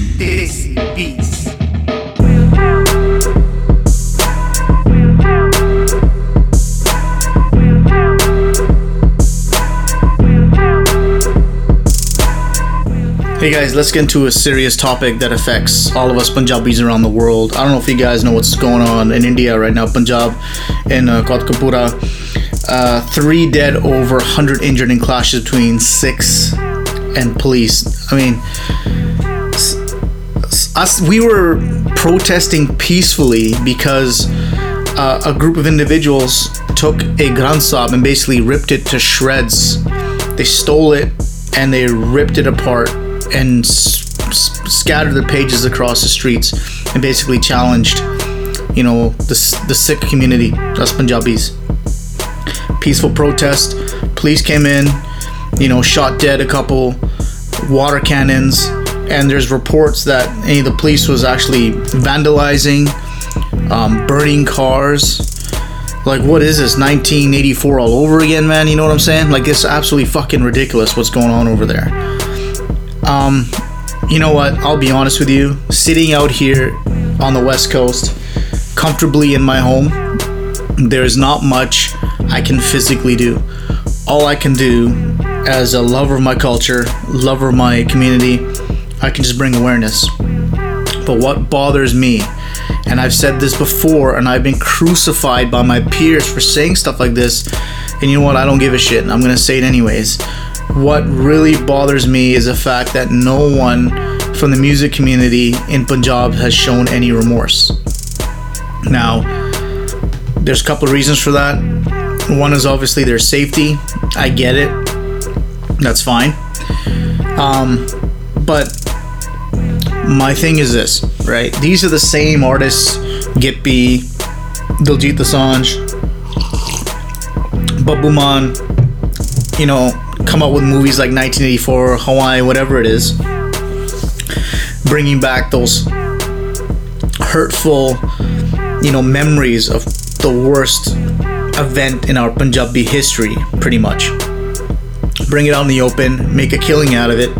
Hey guys, let's get into a serious topic that affects all of us Punjabis around the world. I don't know if you guys know what's going on in India right now, Punjab, in uh, Kotkapura. Uh, three dead, over 100 injured in clashes between Sikhs and police. I mean, us we were protesting peacefully because uh, a group of individuals took a Granth Sahib and basically ripped it to shreds. They stole it and they ripped it apart and s- scattered the pages across the streets and basically challenged, you know, the the Sikh community, us Punjabis. Peaceful protest. Police came in, you know, shot dead a couple, water cannons, and there's reports that any of the police was actually vandalizing, um, burning cars. Like, what is this? 1984 all over again, man? You know what I'm saying? Like, it's absolutely fucking ridiculous what's going on over there. Um, you know what? I'll be honest with you. Sitting out here on the West Coast, comfortably in my home, there's not much I can physically do. All I can do as a lover of my culture, lover of my community, I can just bring awareness. But what bothers me, and I've said this before, and I've been crucified by my peers for saying stuff like this, and you know what? I don't give a shit. And I'm gonna say it anyways. What really bothers me is the fact that no one from the music community in Punjab has shown any remorse. Now, there's a couple of reasons for that. One is obviously their safety. I get it. That's fine. Um, but my thing is this, right? These are the same artists, Gippy, Diljit Dosanjh, Babbu Maan, you know, come up with movies like 1984, Hawayein, whatever it is, bringing back those hurtful, you know, memories of the worst event in our Punjabi history, pretty much. Bring it out in the open, make a killing out of it.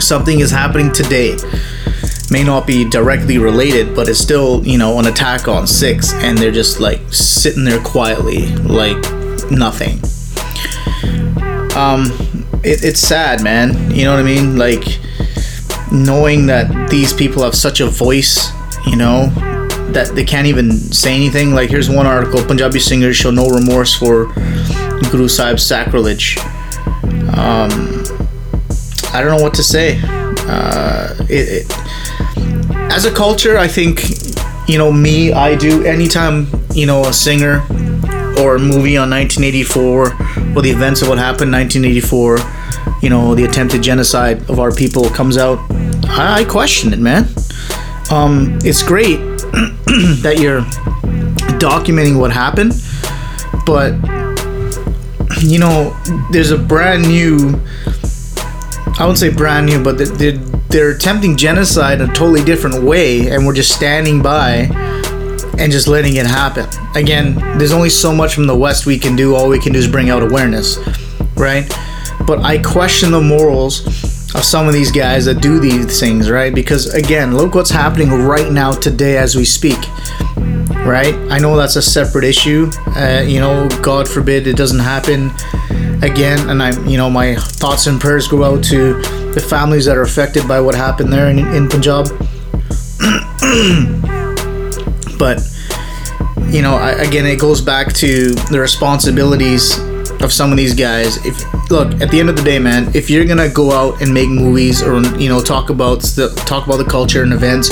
Something is happening today. May not be directly related, but it's still, you know, an attack on Sikhs, and they're just like sitting there quietly, like nothing. Um, it, it's sad, man. You know what I mean? Like knowing that these people have such a voice, you know, that they can't even say anything. Like here's one article: Punjabi singers show no remorse for Guru Sahib's sacrilege. Um, I don't know what to say. Uh, it, it, as a culture, I think you know me. I do anytime you know a singer or a movie on 1984 or the events of what happened in 1984 you know, the attempted genocide of our people comes out, I, I question it, man. Um, it's great that you're documenting what happened, but you know, there's a brand new. I wouldn't say brand new, but they're, they're attempting genocide in a totally different way, and we're just standing by and just letting it happen. Again, there's only so much from the West we can do. All we can do is bring out awareness, right? But I question the morals of some of these guys that do these things, right? Because again, look what's happening right now today as we speak, right? I know that's a separate issue. Uh, you know, God forbid it doesn't happen again. And I'm, you know, my thoughts and prayers go out to the families that are affected by what happened there in, in Punjab. but you know, I, again, it goes back to the responsibilities of some of these guys. If look at the end of the day, man, if you're gonna go out and make movies or you know talk about the talk about the culture and events,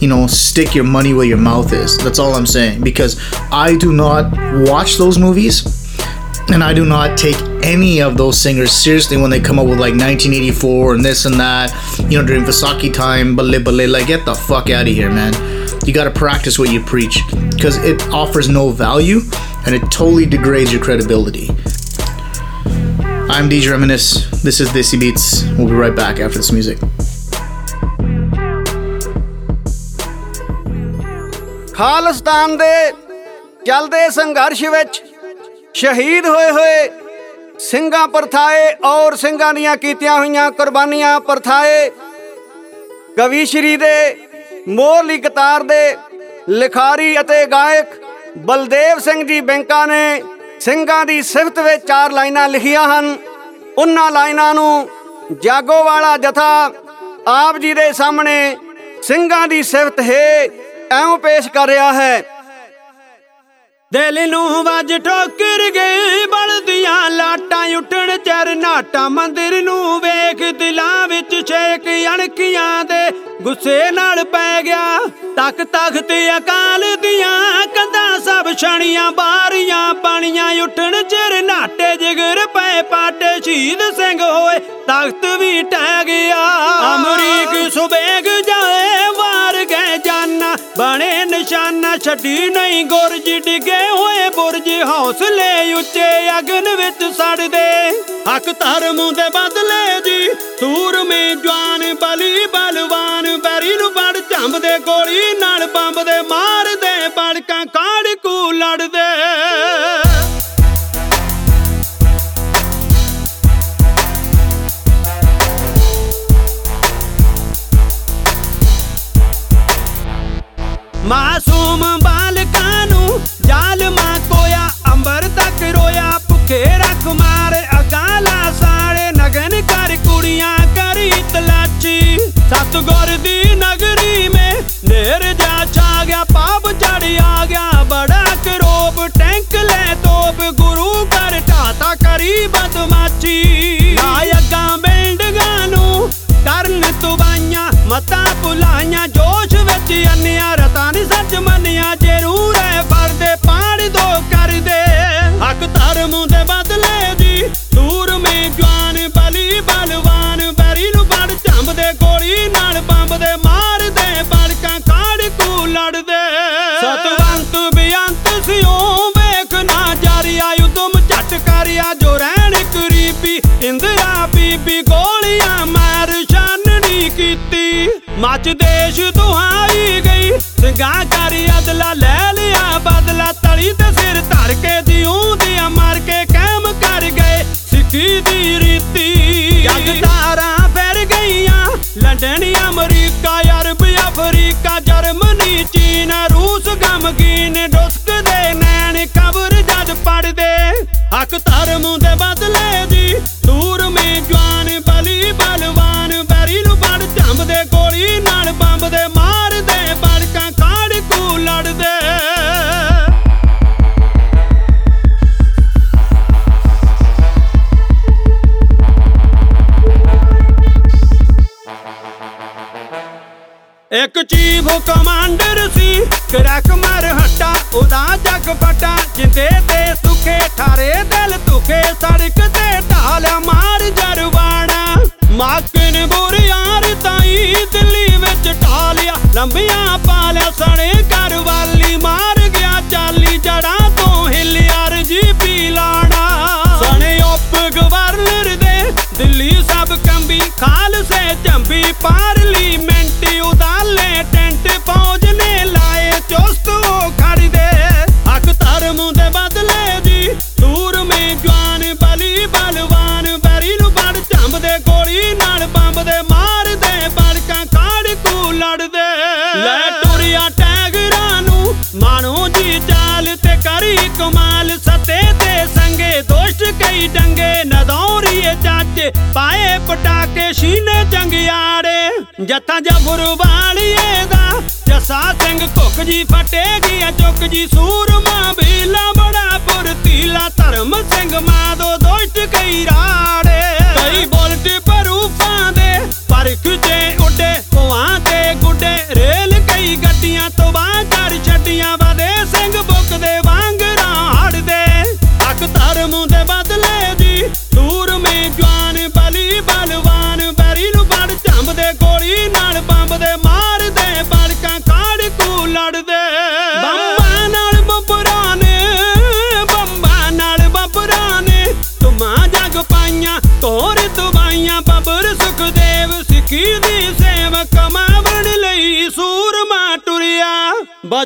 you know, stick your money where your mouth is. That's all I'm saying. Because I do not watch those movies, and I do not take any of those singers seriously when they come up with like 1984 and this and that. You know, during Vaisakhi time, balle, like get the fuck out of here, man. You got to practice what you preach because it offers no value and it totally degrades your credibility. I'm DJ Reminisce. This is Desi Beats. We'll be right back after this music. Khalistan ਦੇ ਚੱਲਦੇ ਸੰਘਰਸ਼ ਵਿੱਚ ਸ਼ਹੀਦ ਹੋਏ ਹੋਏ ਸਿੰਘਾਂ ਪਰਥਾਏ ਔਰ ਸਿੰਘਾਂ ਦੀਆਂ ਕੀਤੀਆਂ ਹੋਈਆਂ ਕੁਰਬਾਨੀਆਂ ਪਰਥਾਏ ਕਵੀ ਸ਼੍ਰੀ ਦੇ ਮੋਹਰਲੀ ਕਤਾਰ ਦੇ ਲਿਖਾਰੀ ਅਤੇ ਗਾਇਕ ਬਲਦੇਵ ਸਿੰਘ ਜੀ ਬੈਂਕਾ ਨੇ ਸਿੰਘਾਂ ਦੀ ਸਿਫਤ ਵਿੱਚ ਚਾਰ ਲਾਈਨਾਂ ਲਿਖੀਆਂ ਹਨ। ਉਹਨਾਂ ਲਾਈਨਾਂ ਨੂੰ ਜਾਗੋ ਵਾਲਾ ਜਥਾ ਆਪ ਜੀ ਦੇ ਸਾਹਮਣੇ ਸਿੰਘਾਂ ਦੀ ਸਿਫਤ ਹੈ ਐਉਂ ਪੇਸ਼ ਕਰ ਰਿਹਾ ਹੈ। ਦਿਲ ਨੂੰ ਵੱਜ ਠੋਕਰ ਗਏ, ਬਲਦੀਆਂ ਲਾਟਾਂ, ਉੱਠਣ ਚਰਨਾਟਾ ਮੰਦਿਰ ਨੂੰ ਵੇਖ ਦਿਲਾਂ ਵਿੱਚ ਛੇਕ ਅਣਕੀਆਂ ਦੇ ਗੁੱਸੇ ਨਾਲ ਪੈ ਗਿਆ। ਤੱਕ ਤਖਤ ਅਕਾਲ ਦੀਆਂ ਕੰਧਾਂ ਸਭ ਛਣੀਆਂ, ਬਾਰੀਆਂ ਪਾਣੀਆਂ, ਉੱਠਣ ਚਰਨਾਟੇ ਜਿਗਰ ਪਏ, ਪਾਟੇ ਸ਼ਹੀਦ ਸਿੰਘ ਹੋਏ, ਤਖਤ ਵੀ ਟਹਿ ਗਿਆ। ਅਮਰੀਕ ਸੁਬੇਗ ਬਣੇ ਨਿਸ਼ਾਨਾ ਛੱਡੀ ਨਹੀਂ ਗੁਰਜ, ਡਿੱਗੇ ਹੋਏ ਬੁਰਜ। ਹੌਸਲੇ ਉੱਚੇ ਅਗਨ ਵਿੱਚ ਸੜਦੇ। ਹੱਕ ਧਰਮ ਦੇ ਬਦਲੇ ਜੀ ਸੂਰਮੇ ਜਵਾਨ ਬਲੀ ਬਲਵਾਨ। ਬੈਰੀ ਨੂੰ ਫੜ ਝੰਬਦੇ, ਗੋਲੀ ਨਾਲ ਬੰਬ ਦੇ ਮਾਰਦੇ, ਬਲਕਾਂ ਕਾੜਕੂ ਲੜਦੇ। ਮਾਸੂਮ ਬਾਲਕਾਂ ਨੂੰ ਜ਼ਾਲਮਾ ਕੋਇਆ ਅੰਬਰ ਤੱਕ ਰੋਇਆ, ਭੁੱਖੇ ਰੱਖ ਮਾਰੇ ਅਗਾਲਾ ਸਾੜੇ ਨਗਨ ਕਰ ਕੁੜੀਆਂ ਕਰੀ ਤਲਾਚੀ। ਸਤਗੁਰ ਦੀ ਨਗਰੀ ਮੇ ਨੇਰ ਜਾ ਛਾ ਗਿਆ, ਪਾਪ ਚੜ ਆ ਗਿਆ, ਬੜਾ ਕਰੋਬ ਟੈਂਕ ਲੈ ਤੋਪ, ਗੁਰੂ ਕਰ ਢਾਤਾ ਕਰੀ ਬਦਮਾਚੀ ਲਾਇਕਾਂ ਬਿਲਡਿੰਗਾਂ ਨੂੰ ਕਰਨ ਤੁਬਾਈਆਂ ਮਤਾਂ ਭੁਲਾਈਆਂ, ਜੋਸ਼ ਵਿੱਚ ਅੰਨਿਆ ਕੀਤੀ ਮੱਚ ਦੇਸ਼ ਦੁਹਾਈ ਗਈ। ਸਿੰਘਾਂ ਕਰ ਅਦਲਾ ਲੈ। ਪਟਾ ਕੇ ਸ਼ੀਨੇ ਜੰਗਿਆੜੇ ਜੱਥਾ ਜਫਰ ਵਾਲੀਏ ਦਾ ਜਸਾ ਸਿੰਘ ਕੁੱਕ ਜੀ ਫਟੇ ਗਿਆ ਚੁੱਕ ਜੀ ਸੂਰਮਾ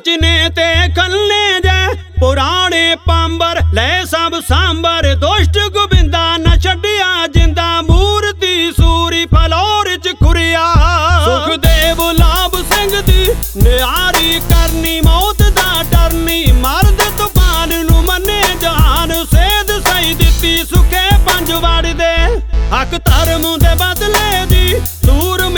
ਬਚਨੇ ਤੇ ਖੱਲੇ ਜੇ। ਪੁਰਾਣੇ ਪਾਂਬਰ, ਲੈ ਸਭ ਸਾਂਬਰ। ਦੁਸ਼ਟ ਗੋਬਿੰਦਾ ਨਾ ਛੱਡਿਆ ਜਿੰਦਾ। ਮੂਰਤੀ ਸੂਰੀ ਫਲੋਰ ਚ ਖੁਰਿਆ। ਸੁਖਦੇਵ ਲਾਭ ਸਿੰਘ ਦੀ ਨਿਆਰੀ ਕਰਨੀ, ਮੌਤ ਦਾ ਡਰਨੀ। ਮਰਦ ਤੂਫਾਨ ਨੂੰ ਮੰਨੇ ਜਹਾਨ ਸੇਧ ਸਹੀ ਦਿੱਤੀ, ਸੁਖੇ ਪੰਜ ਵੜ ਦੇ ਹੱਕ ਧਰਮ ਦੇ ਬਦਲੇ ਦੀ ਸੂਰ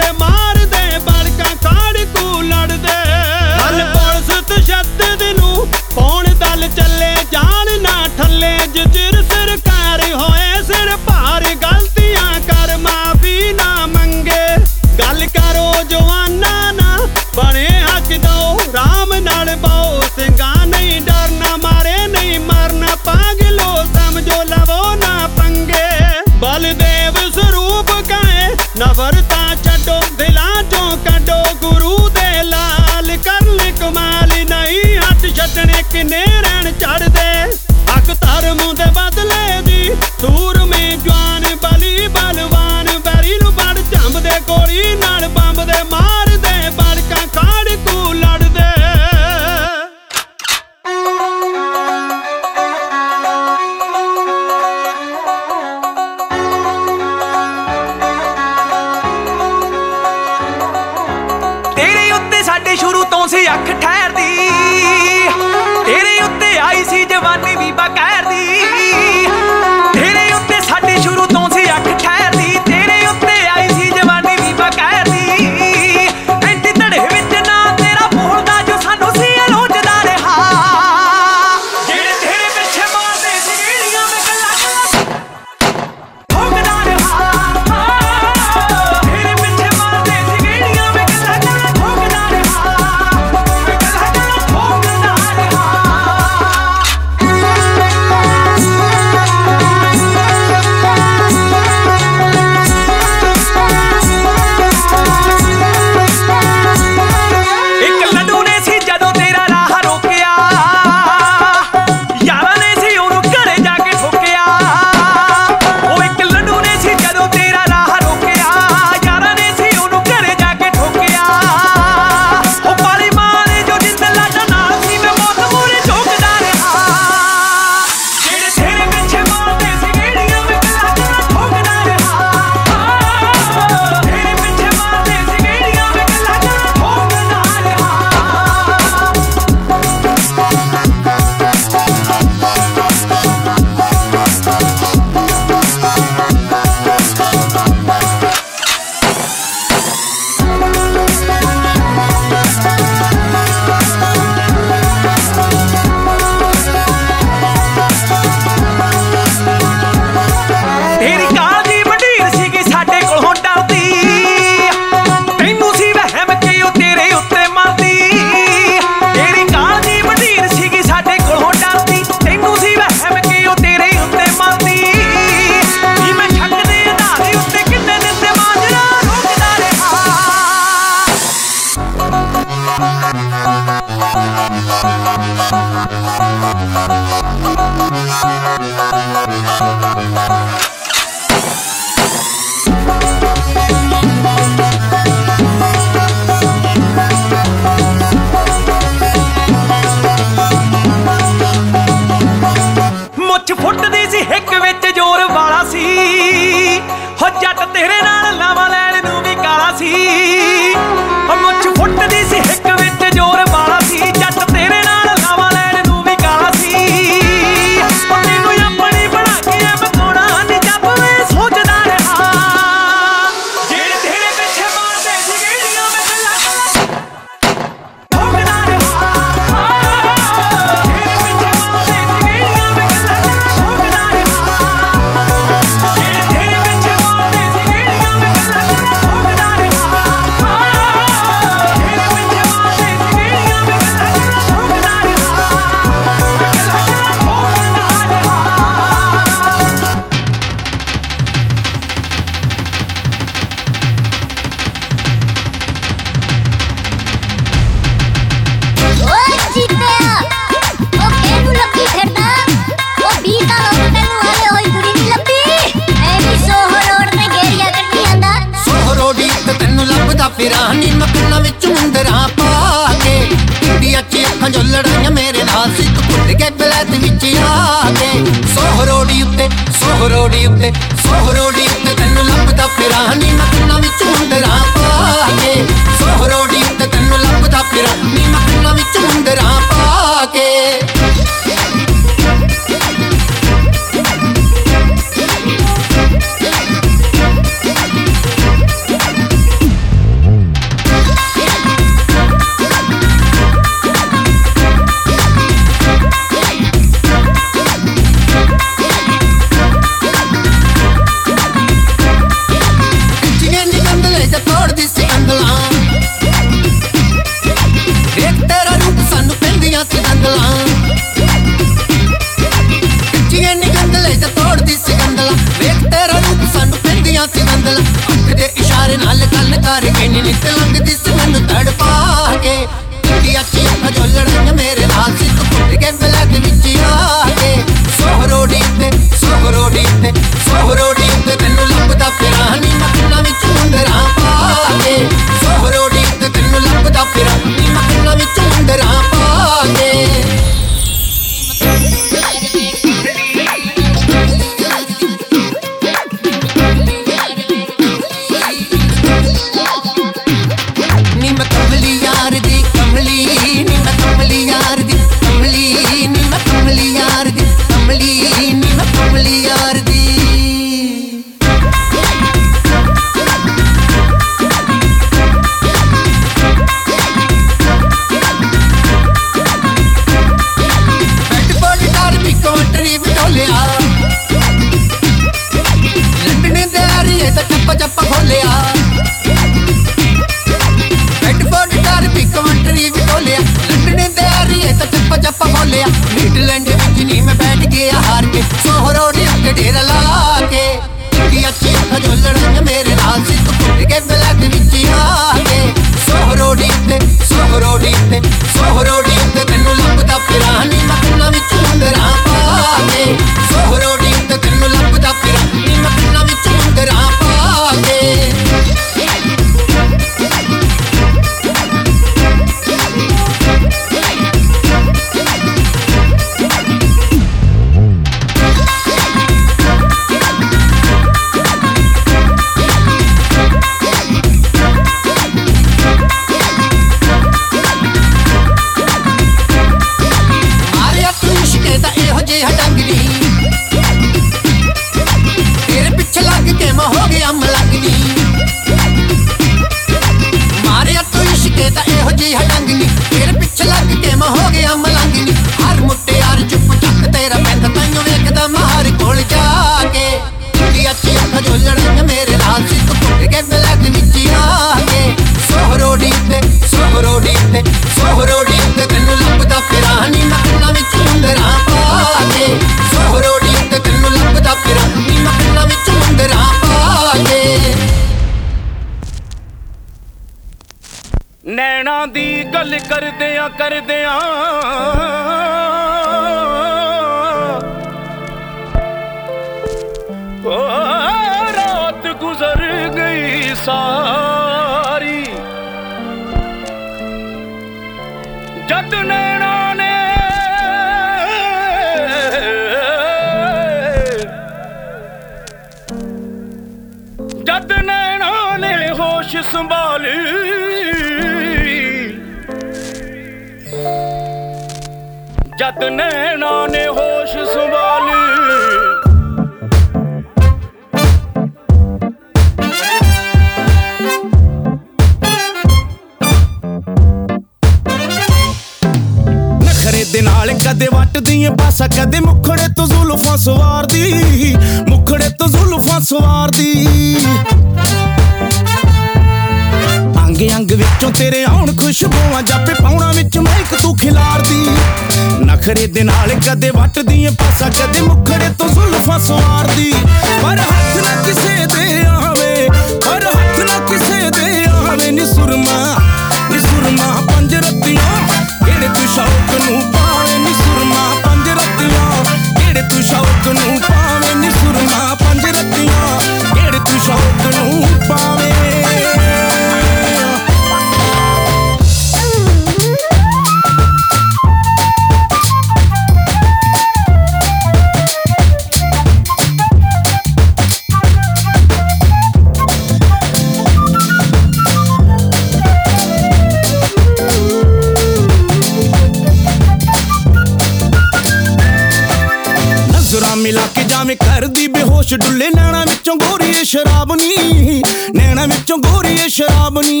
ਨੈਣਾ ਵਿੱਚੋਂ ਗੋਰੀਏ ਸ਼ਰਾਬ ਨੀ।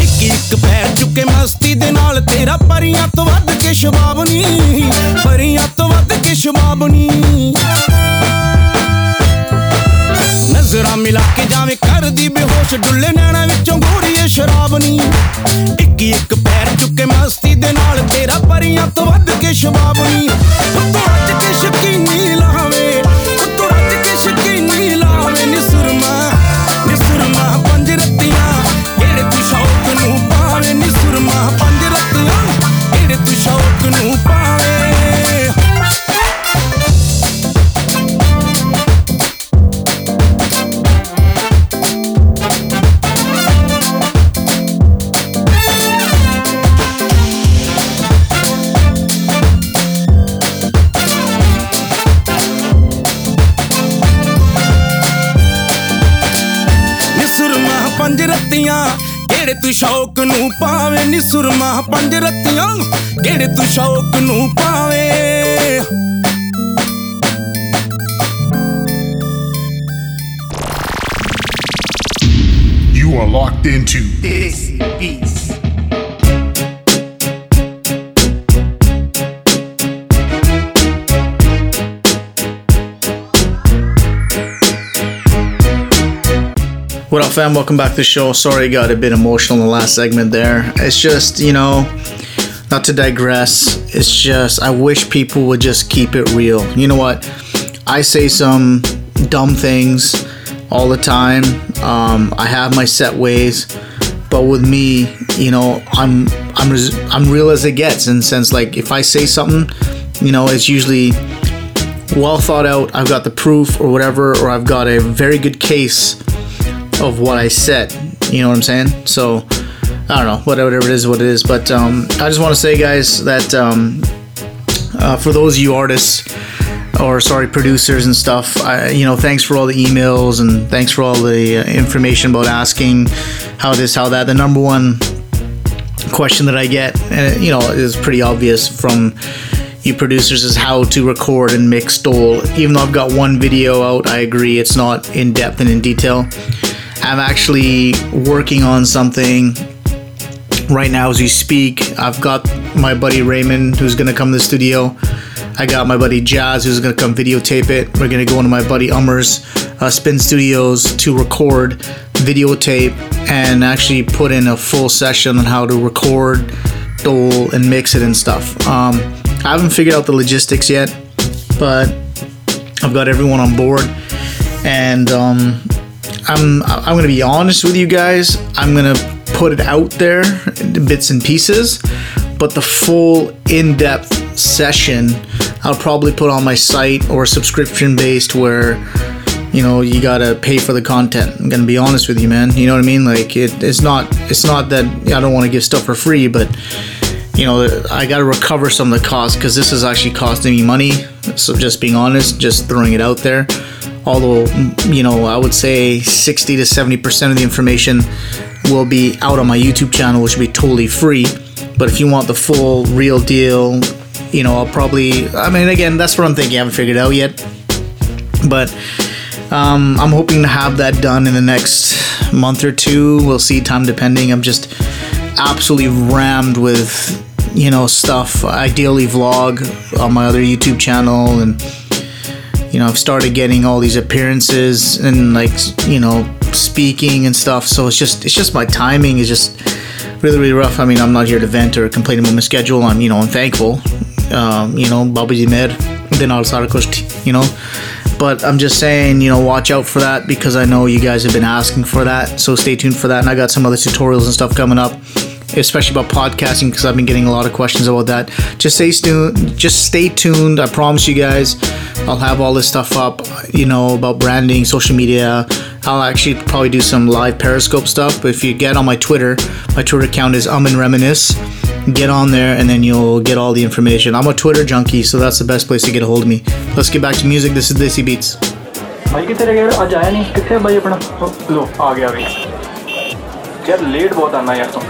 ਇੱਕ ਇੱਕ ਪੈਰ ਚੁੱਕੇ ਮਸਤੀ ਦੇ ਨਾਲ ਤੇਰਾ ਪਰੀਆਂ ਤੋਂ ਵੱਧ ਕੇ ਸ਼ਬਾਬ ਨੀ। Into Desi Beats. What up, fam? Welcome back to the show. Sorry, I got a bit emotional in the last segment there. It's just, you know, not to digress, it's just, I wish people would just keep it real. You know what? I say some dumb things all the time. Um, I have my set ways, but with me, you know, I'm I'm res- I'm real as it gets in the sense like if I say something, you know, it's usually well thought out. I've got the proof or whatever, or I've got a very good case of what I said. You know what I'm saying? So I don't know, whatever it is, what it is. But um, I just want to say, guys, that um, uh, for those of you artists or sorry producers and stuff, I, you know, thanks for all the emails and thanks for all the uh, information about asking how this, how that. The number one question that I get, and you know, is pretty obvious from you producers is how to record and mix dhol. Even though I've got one video out, I agree it's not in depth and in detail. I'm actually working on something right now as we speak. I've got my buddy Raymond who's gonna come to the studio. I got my buddy Jazz who's gonna come videotape it. We're gonna go into my buddy Ummer's uh, Spin Studios to record, videotape, and actually put in a full session on how to record, dhol, and mix it and stuff. Um, I haven't figured out the logistics yet, but I've got everyone on board, and um, I'm I'm gonna be honest with you guys. I'm gonna put it out there, in bits and pieces, but the full in-depth session I'll probably put on my site or subscription based where you know you gotta pay for the content. I'm gonna be honest with you, man. You know what I mean? Like it, it's not it's not that I don't want to give stuff for free, but you know I gotta recover some of the costs because this is actually costing me money. So just being honest, just throwing it out there. Although mm, you know I would say 60 to 70 percent of the information will be out on my YouTube channel, which will be totally free. But if you want the full real deal, you know I'll probably. I mean, again, that's what I'm thinking. I haven't figured out yet, but. Um, I'm hoping to have that done in the next month or two. We'll see, time depending. I'm just absolutely rammed with, you know, stuff. Ideally, vlog on my other YouTube channel, and you know, I've started getting all these appearances and like, you know, speaking and stuff. So it's just, it's just my timing is just really, really rough. I mean, I'm not here to vent or complain about my schedule. I'm, you know, I'm thankful. Um, you know, Baba Ji Mer, din al sara kuch, you know but I'm just saying, you know, watch out for that because I know you guys have been asking for that. So stay tuned for that. And I got some other tutorials and stuff coming up, especially about podcasting because I've been getting a lot of questions about that. Just stay tuned. Just stay tuned. I promise you guys, I'll have all this stuff up, you know, about branding, social media. I'll actually probably do some live Periscope stuff. But if you get on my Twitter, my Twitter account is um and reminisce. Get on there, and then you'll get all the information. I'm a Twitter junkie, so that's the best place to get a hold of me. Let's get back to music. This is Desi Beats. भाई कितने रह गया आज आया नहीं कितने भाई अपना लो आ गया भाई यार लेट बहुत आना यार तुम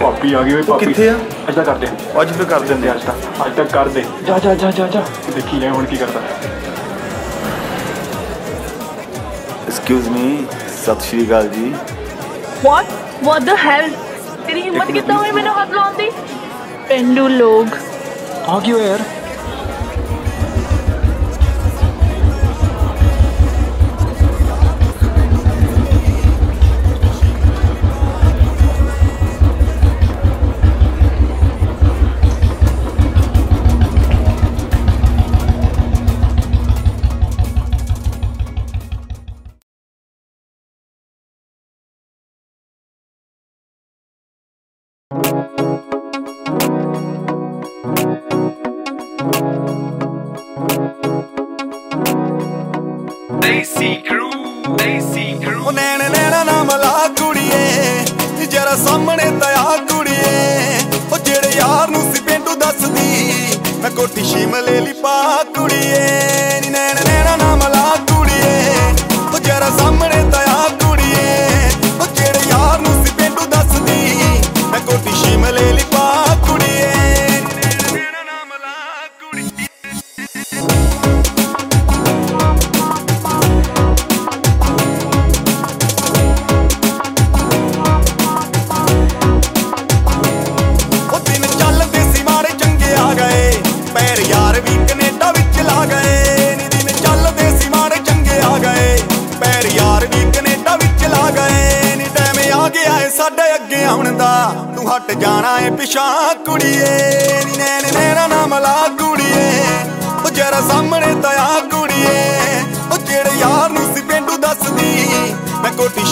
ਬਹੁਤ ਜ਼ਿਆਦਾ ਪਾਪੀ ਆ ਗਈ ਓਏ ਪਾਪੀ ਕਿੱਥੇ ਆ ਅੱਜ ਤਾਂ ਕਰਦੇ ਆ। ਅੱਜ ਫਿਰ ਕਰ ਦਿੰਦੇ ਅੱਜ ਤਾਂ ਅੱਜ ਤੱਕ ਕਰ ਦੇ ਜਾ ਜਾ ਜਾ ਜਾ ਜਾ ਦੇਖੀ ਜਾਏ ਹੁਣ ਕੀ ਕਰਦਾ ਐਕਸਕਿਊਜ਼ ਮੀ ਸਤਿ ਸ਼੍ਰੀ ਅਕਾਲ ਜੀ What? What the hell? ਤੇਰੀ ਹਿੰਮਤ ਕਿੱਦਾਂ ਹੋਈ ਮੈਨੂੰ ਹੱਥ ਲਾਉਣ ਦੀ ਪਿੰਡੂ ਲੋਕ ਆ ਕੀ ਹੋਇਆ ਯਾਰ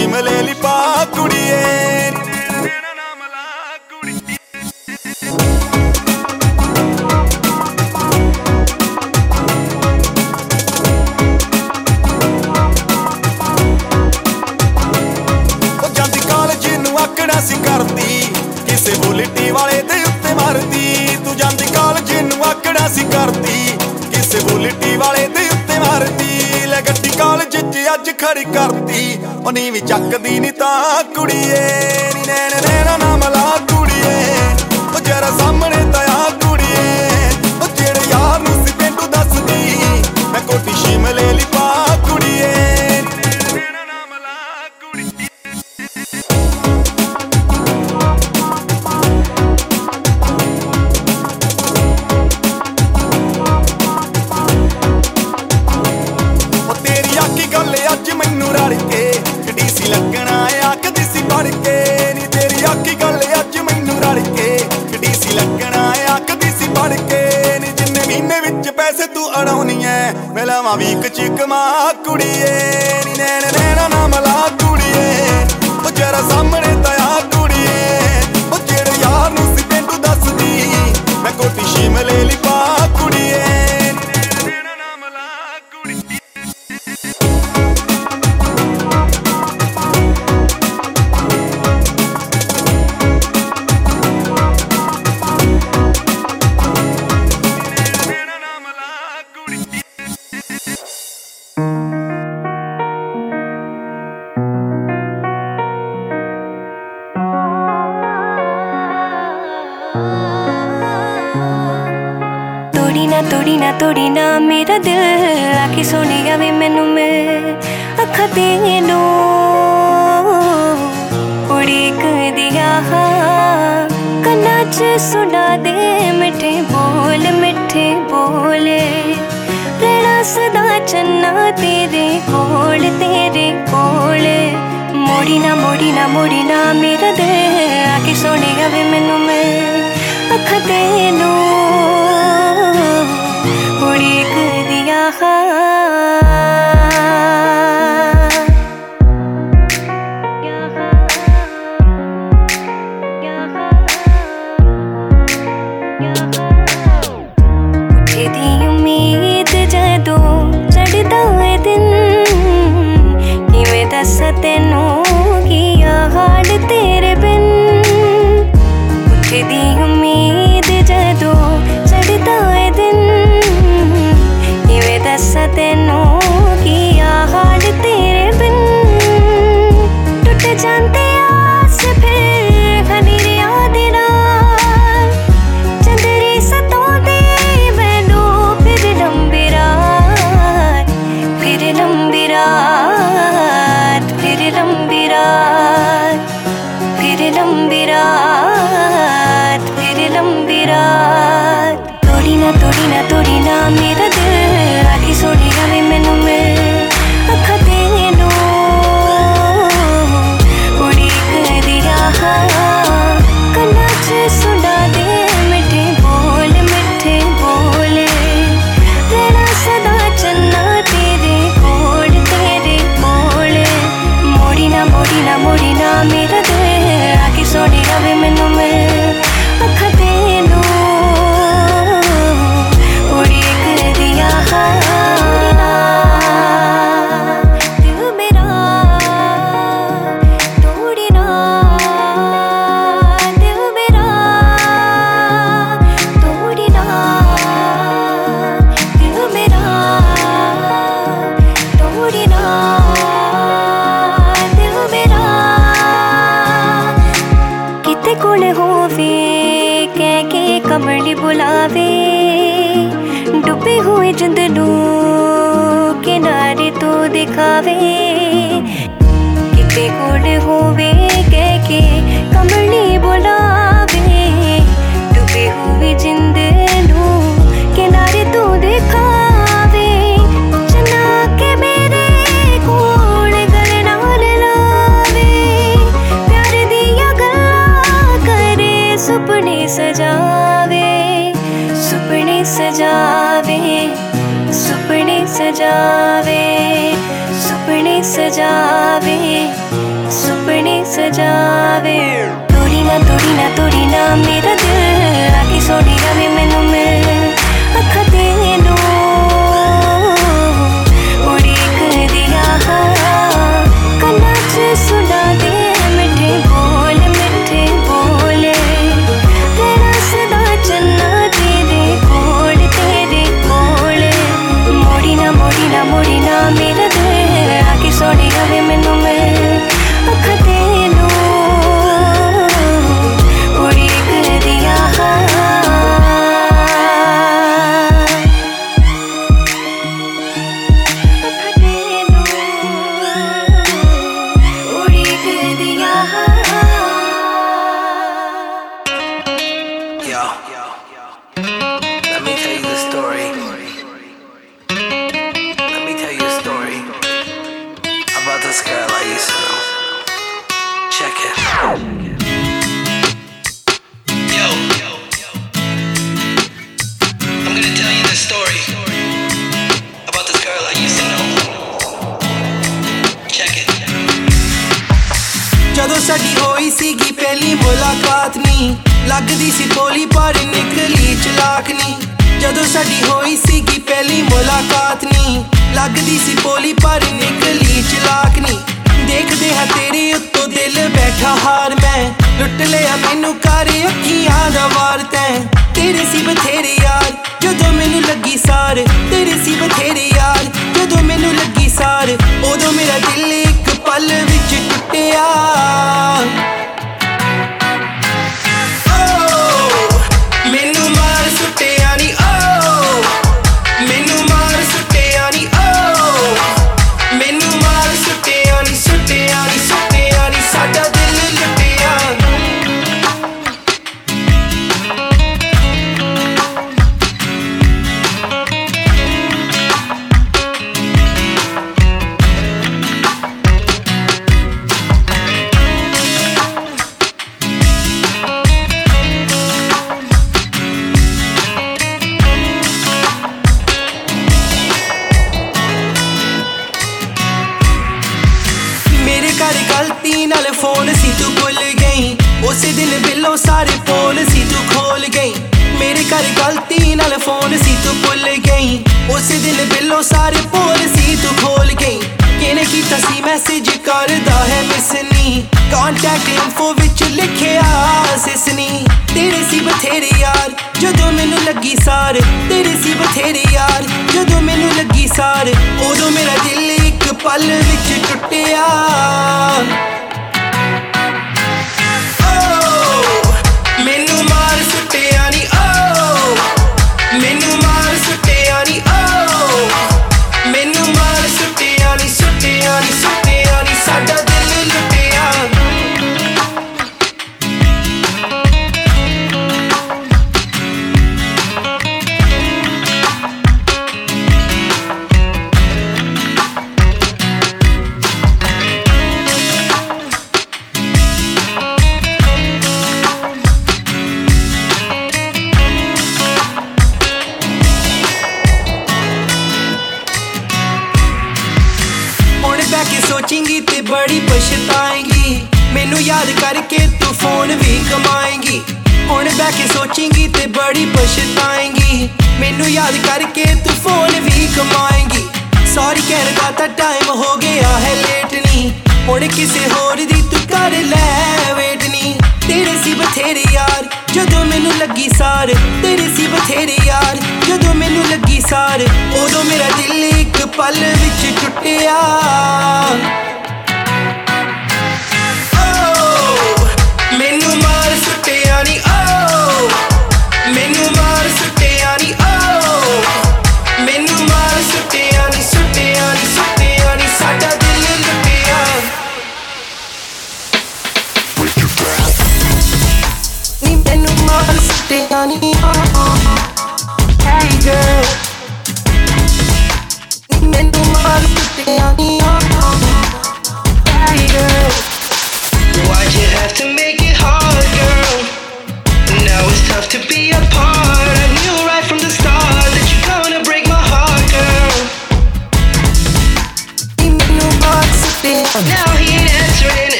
Kime ਜਮਨੀ ਵੀ ਚੱਕਦੀ ਨਹੀਂ ਤਾਂ ਕੁੜੀਏ। ਪਲ ਵਿੱਚ ਟੁੱਟਿਆ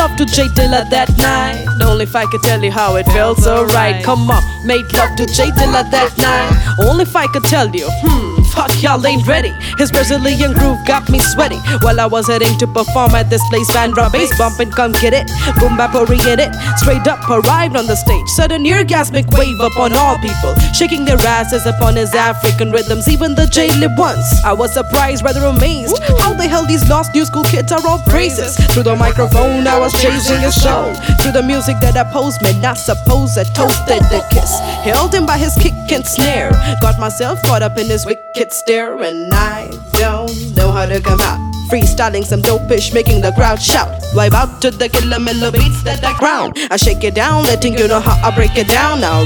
love to J Dilla that night. Only if I could tell you how it felt so right. Come on, made love to J Dilla that night. Only if I could tell you, hmm, fuck y'all ain't ready. His Brazilian groove got me sweating while I was heading to perform at this place. Sandra bass bumping, come get it. Boom bap oriented, straight up arrived on the stage. Sudden orgasmic wave upon all people, shaking their asses upon his African rhythms. Even the J lib ones, I was surprised, rather amazed. How the hell these lost new school kids are all praises. Through the microphone, I was chasing his soul. Through the music that I posed, man, I suppose I toasted the kiss. Held him by his kick and snare. Got myself caught up in his wicked stare, and I don't know how to come out. Freestyling some dopish, making the crowd shout. Wipe out to the killer miller beats that I ground. I shake it down, letting you know how I break it down. Now,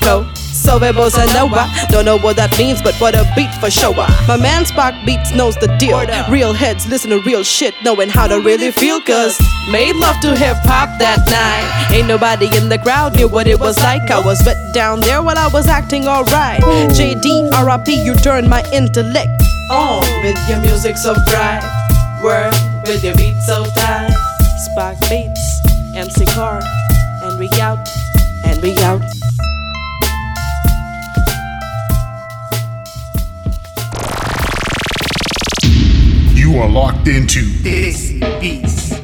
flow. So bossa nova, don't know what that means, but what a beat for show. Uh. My man Spark Beats knows the deal. Real heads listen to real shit, knowing how to really feel. Cause made love to hip hop that night. Ain't nobody in the crowd knew what it was like. I was wet down there while I was acting alright. JD, RIP, you turned my intellect on with your music so bright. Word with your beat so tight. Spark Beats, MC Kaur, and we out, and we out. You are locked into Desi Beats.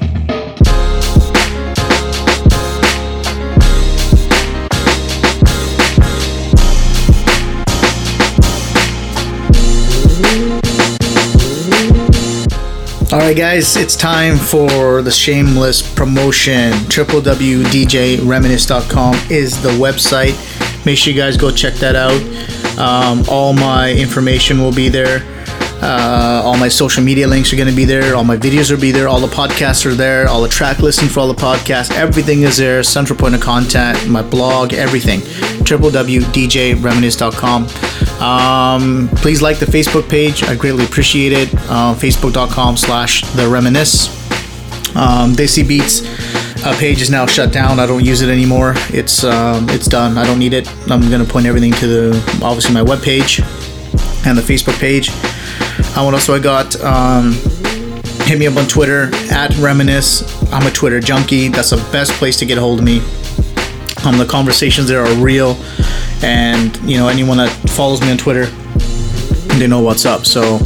All right, guys, it's time for the shameless promotion. www.djreminisce.com is the website. Make sure you guys go check that out. Um, all my information will be there. Uh, all my social media links are going to be there. All my videos will be there. All the podcasts are there. All the track listing for all the podcasts. Everything is there. Central point of content, my blog, everything. www.djreminisce.com. Um, please like the Facebook page. I greatly appreciate it. Uh, Facebook.com slash The Reminisce. Um, Desi Beats uh, page is now shut down. I don't use it anymore. It's um, it's done. I don't need it. I'm gonna point everything to the obviously my web page and the Facebook page. Uh, what else do I got? Um, hit me up on Twitter at Reminisce. I'm a Twitter junkie. That's the best place to get a hold of me. Um, the conversations there are real, and you know anyone that follows me on Twitter, they know what's up. So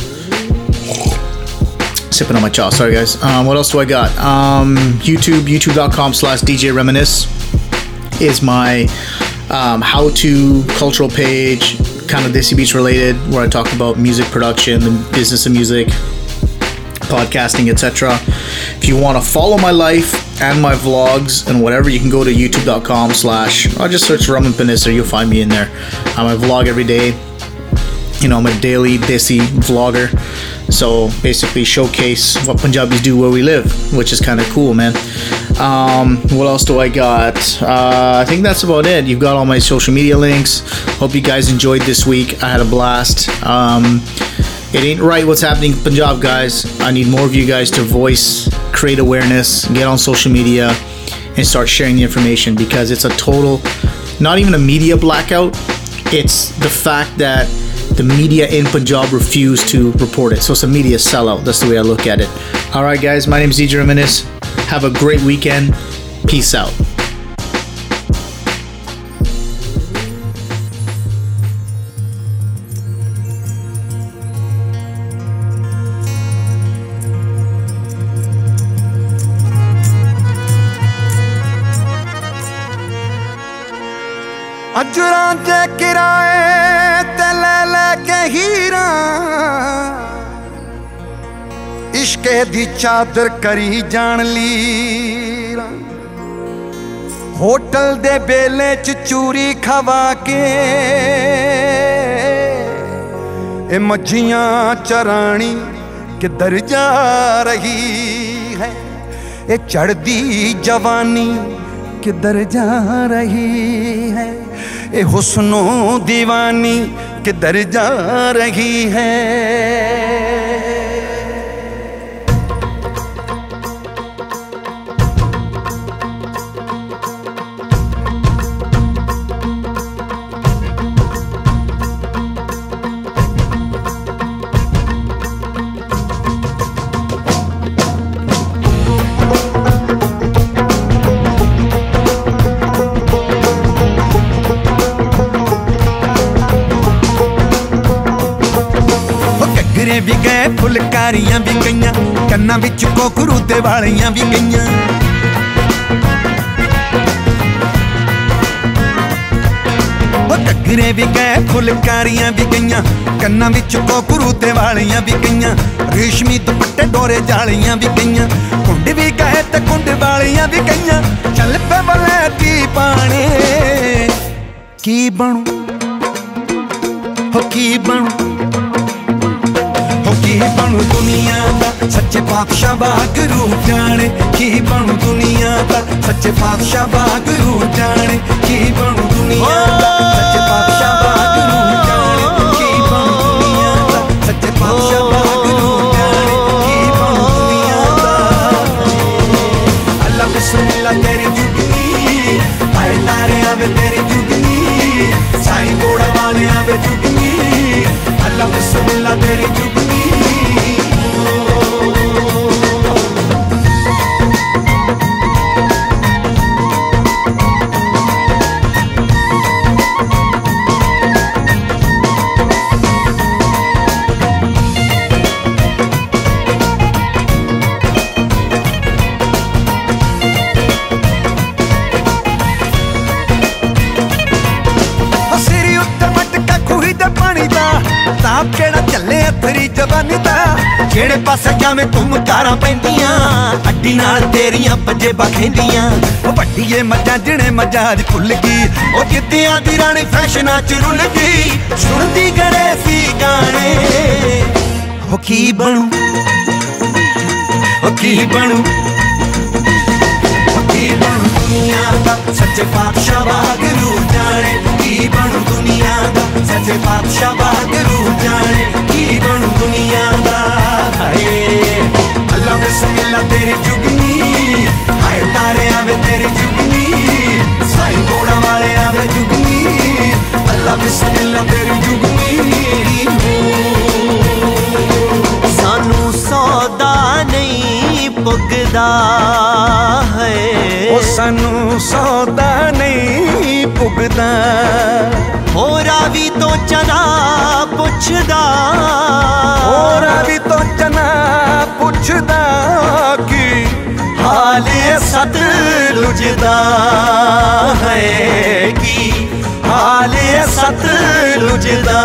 sipping on my chaw. Sorry, guys. Um, what else do I got? Um, YouTube, youtube.com slash DJ Reminisce is my um, how to cultural page, kind of Desi Beats related, where I talk about music production, the business of music, podcasting, etc. If you want to follow my life and my vlogs and whatever, you can go to youtube.com slash, or just search Raman Panissa, you'll find me in there. Um, I vlog every day. You know, I'm a daily Desi vlogger. So basically, showcase what Punjabis do where we live, which is kind of cool, man. Um, what else do I got? Uh, I think that's about it. You've got all my social media links. Hope you guys enjoyed this week. I had a blast. Um, it ain't right what's happening in Punjab, guys. I need more of you guys to voice, create awareness, get on social media, and start sharing the information because it's a total, not even a media blackout. It's the fact that the media in Punjab refused to report it. So it's a media sellout. That's the way I look at it. All right, guys. My name is Reminisce. Have a great weekend. Peace out. ਅਜਰਾਂ ਤੇ ਕਿਰਾਏ ਤੇ ਲੈ ਲੈ ਕੇ ਹੀਰਾ। ਇਸ਼ਕੇ ਦੀ ਚਾਦਰ ਕਰੀ ਜਾਣ ਲੀਰਾ। Hotel ਦੇ ਬੇਲੇ ਚ ਚੂਰੀ ਖਵਾ ਕੇ ਇਹ ਮੱਝੀਆਂ ਚਰਾਣੀ ਕਿੱਧਰ ਜਾ ਰਹੀ ਹੈ? ਇਹ ਚੜਦੀ ਜਵਾਨੀ ਕਿੱਧਰ ਜਾ ਰਹੀ ਹੈ? ए हुस्नो दीवानी किधर जा रही है। ਫੁਲਕਾਰੀਆਂ ਵੀ ਗਈਆਂ, ਕੰਨਾਂ ਵਿੱਚ ਕੋਕਰੂ ਤੇ ਵਾਲੀਆਂ ਵੀ ਗਈਆਂ। ਉਹ ਘੱਗਰੇ ਵੀ ਗਏ, ਫੁਲਕਾਰੀਆਂ ਵੀ ਗਈਆਂ, ਕੰਨਾਂ ਵਿੱਚ ਕੋਕਰੂ ਤੇ ਵਾਲੀਆਂ ਵੀ ਗਈਆਂ, ਰੇਸ਼ਮੀ ਦੁਪੱਟੇ ਡੋਰੇ ਜਾਲੀਆਂ ਵੀ ਗਈਆਂ, ਕੁੰਡ ਵੀ ਗਏ ਤੇ ਕੁੰਡ ਵਾਲੀਆਂ ਵੀ ਗਈਆਂ। ਚੱਲ ਪੇ ਬਲੈਤੀ ਪਾਣੀ, ਕੀ ਬਣੂ? ਹੋ ਕੀ ਬਣੂ? ਹੋ ਕੀ ਬਣੂ ਦੁਨੀਆ ਦਾ? ਸੱਚੇ ਪਾਤਸ਼ਾਹ ਵਾਹਿਗੁਰੂ ਜਾਣੇ। ਕੀ ਬਣੂ ਦੁਨੀਆ ਦਾ? ਸੱਚੇ ਪਾਤਸ਼ਾਹ ਵਾਹਿਗੁਰੂ ਜਾਣੇ। ਕੀ ਬਣੂ ਦੁਨੀਆ ਦਾ? ਸੱਚੇ ਪਾਤਸ਼ਾਹ ਵਾਹਿਗੁਰੂ ਜਾਣੇ। ਕੀ ਬਣੂ ਦੁਨੀਆ ਦਾ? ਸੱਚੇ ਪਾਤਸ਼ਾਹ ਵਾਹਿਗੁਰੂ ਜਾਣੇ। ਕੀ ਬਣੂ ਦੁਨੀਆ ਦਾ? ਅੱਲਾ ਬਿਸਮਿਲ੍ਲਾ ਤੇਰੀ ਜੁਗਨੀ। ਆਏ ਤਾਰੇ ਆਵੇ ਤੇਰੀ ਜੁਗਨੀ। ਸਾਈ ਕੋੜਾ ਵਾਲੇ ਆਵੇ ਜੁਗਨੀ। La is so love that ਅਥਰੀ ਜਵਾਨੀ ਦਾ ਜਿਹੜੇ ਪਾਸੇ ਜਾਵੇਂ ਤੂੰ ਕਾਰਾਂ ਪੈਂਦੀਆਂ। ਅੱਡੀ ਨਾਲ ਤੇਰੀਆਂ ਪੰਜੇ ਬਖੈਂਦੀਆਂ ਉਹ ਵੱਡੀਏ ਮੱਝਾਂ ਜਿਹਨੇ ਮੱਝਾਂ ਅੱਜ ਭੁੱਲ ਗਈ। ਉਹ ਜਿੱਦਿਆਂ ਦੀ ਰਾਣੀ ਫੈਸ਼ਨਾਂ ਚ ਰੁੱਲ ਗਈ। ਸੁਣਦੀ ਗੜੇ ਸੀ ਗਾਣੇ। ਉਹ ਕੀ ਬਣੂ? ਉਹ ਕੀ ਬਣੂ? ਕੀ ਬਣੂ? ਦੁਨੀਆ ਦਾ ਸੱਚੇ ਪਾਤਸ਼ਾਹ ਵਾਹਿਗੁਰੂ ਜਾਣੇ। ਕੀ ਬਣੂ ਦੁਨੀਆ ਦਾ ਸੱਚੇ ਪਾਤਸ਼ਾਹ ਵਾਹਿਗੁਰੂ ਜਾਣੇ ਕੀ ਬਣੂ ਦੁਨੀਆ ਦਾ ਹਾਏ ਅੱਲਾ ਬਿਸਮਿਲ੍ਲਾ ਤੇਰੀ ਜੁਗਨੀ ਹਾਏ ਤਾਰੇ ਆਵੇ ਤੇਰੀ ਜੁਗਨੀ ਸਾਈ ਕੋੜਾ ਵਾਲੇ ਆਵੇ ਜੁਗਨੀ ਅੱਲਾ ਬਿਸਮਿਲ੍ਲਾ ਤੇਰੀ ਜੁਗਨੀ ਪੁੱਗਦਾ ਹੈ। ਉਹ ਸਾਨੂੰ ਸੌਦਾ ਨਹੀਂ ਪੁੱਗਦਾ ਹੋਰਾ ਵੀ ਤੋਂ ਚਨਾ ਪੁੱਛਦਾ। ਹੋਰਾ ਵੀ ਤੋਂ ਚਨਾ ਪੁੱਛਦਾ ਕੀ ਹਾਲ ਸਤ ਲੁਜਦਾ ਹੈ ਕੀ ਹਾਲ ਸਤ ਲੁਜਦਾ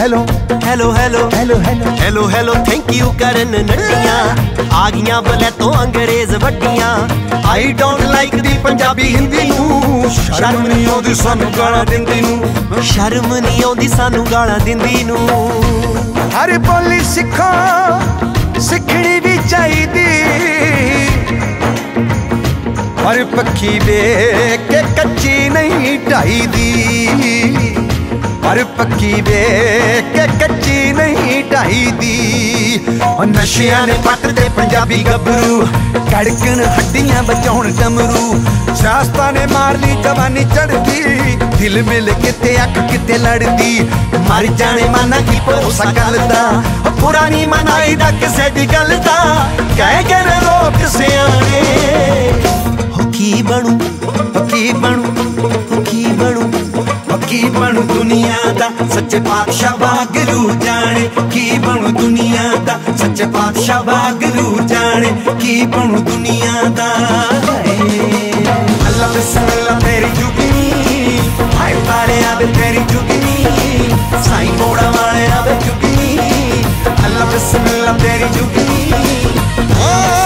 hello hello hello hello hello hello hello thank you ਕਰਨ ਨੰਡੀਆਂ ਆ ਗਈਆਂ ਬਲੇ ਤੋਂ ਅੰਗਰੇਜ਼ ਵੱਡੀਆਂ I don't like the Punjabi Hindi ਨੂੰ ਸ਼ਰਮ ਨਹੀਂ ਆਉਂਦੀ ਸਾਨੂੰ ਗਾਲਾਂ ਦਿੰਦੀ ਨੂੰ। ਸ਼ਰਮ ਨਹੀਂ ਆਉਂਦੀ ਸਾਨੂੰ ਗਾਲਾਂ ਦਿੰਦੀ ਨੂੰ। ਹਰ ਬੋਲੀ ਸਿੱਖੋ ਸਿੱਖਣੀ ਵੀ ਚਾਹੀਦੀ। ਹਰ ਪੱਖੀ ਵੇਖ ਕੇ ਕੱਚੀ ਨਹੀਂ ਢਾਈਦੀ ਹਰ ਪੱਕੀ ਵੇਖ ਕੇ ਕੱਚੀ ਨਹੀਂ ਢਾਈਦੀ ਉਹ ਨਸ਼ਿਆਂ ਨੇ ਪੱਟ ਤੇ ਪੰਜਾਬੀ ਗੱਭਰੂ, ਕੜਕਣ ਹੱਡੀਆਂ ਬਚਾਉਣ ਡਮਰੂ ਸਿਆਸਤਾਂ ਨੇ ਮਾਰ ਲਈ ਜਵਾਨੀ ਚੜਦੀ ਦਿਲ ਮਿਲ ਕਿਤੇ ਅੱਖ ਕਿਤੇ ਲੜਦੀ। ਮਰ ਜਾਣੇ ਮਾਨਾ ਕੀ ਭਰੋਸਾ ਗੱਲ ਦਾ, ਉਹ ਪੁਰਾਣੀ ਮਨਾਈ ਦਾ ਕਿਸੇ ਦੀ ਗੱਲ ਦਾ। ਕਹਿ ਕੇ ਨੇ ਲੋਕ ਸਿਆਣੇ ਹੋ ਕੀ ਬਣੂ ਹੋ ਕੀ ਬਣੂ? ਹੋ ਕੀ ਬਣੂ ਹੋ ਕੀ ਬਣੂ ਦੁਨੀਆ ਦਾ ਸੱਚੇ ਪਾਤਸ਼ਾਹ ਵਾਹਿਗੁਰੂ ਜਾਣੇ ਕੀ ਬਣੂ ਦੁਨੀਆ ਦਾ ਸੱਚੇ ਪਾਤਸ਼ਾਹ ਵਾਹਿਗੁਰੂ ਜਾਣੇ ਕੀ ਬਣੂ ਦੁਨੀਆ ਦਾ ਅੱਲਾ ਬਿਸਮਿਲ੍ਲਾ ਤੇਰੀ ਜੁਗਨੀ ਹਾਏ ਤਾਰੇ ਆਵੇ ਤੇਰੀ ਜੁਗਨੀ ਸਾਈ ਮੋੜਾ ਵਾਲੇ ਆਵੇ ਜੁਗਨੀ ਅੱਲਾ ਬਿਸਮਿਲ੍ਲਾ ਤੇਰੀ ਜੁਗਨੀ ਅੱਲਾ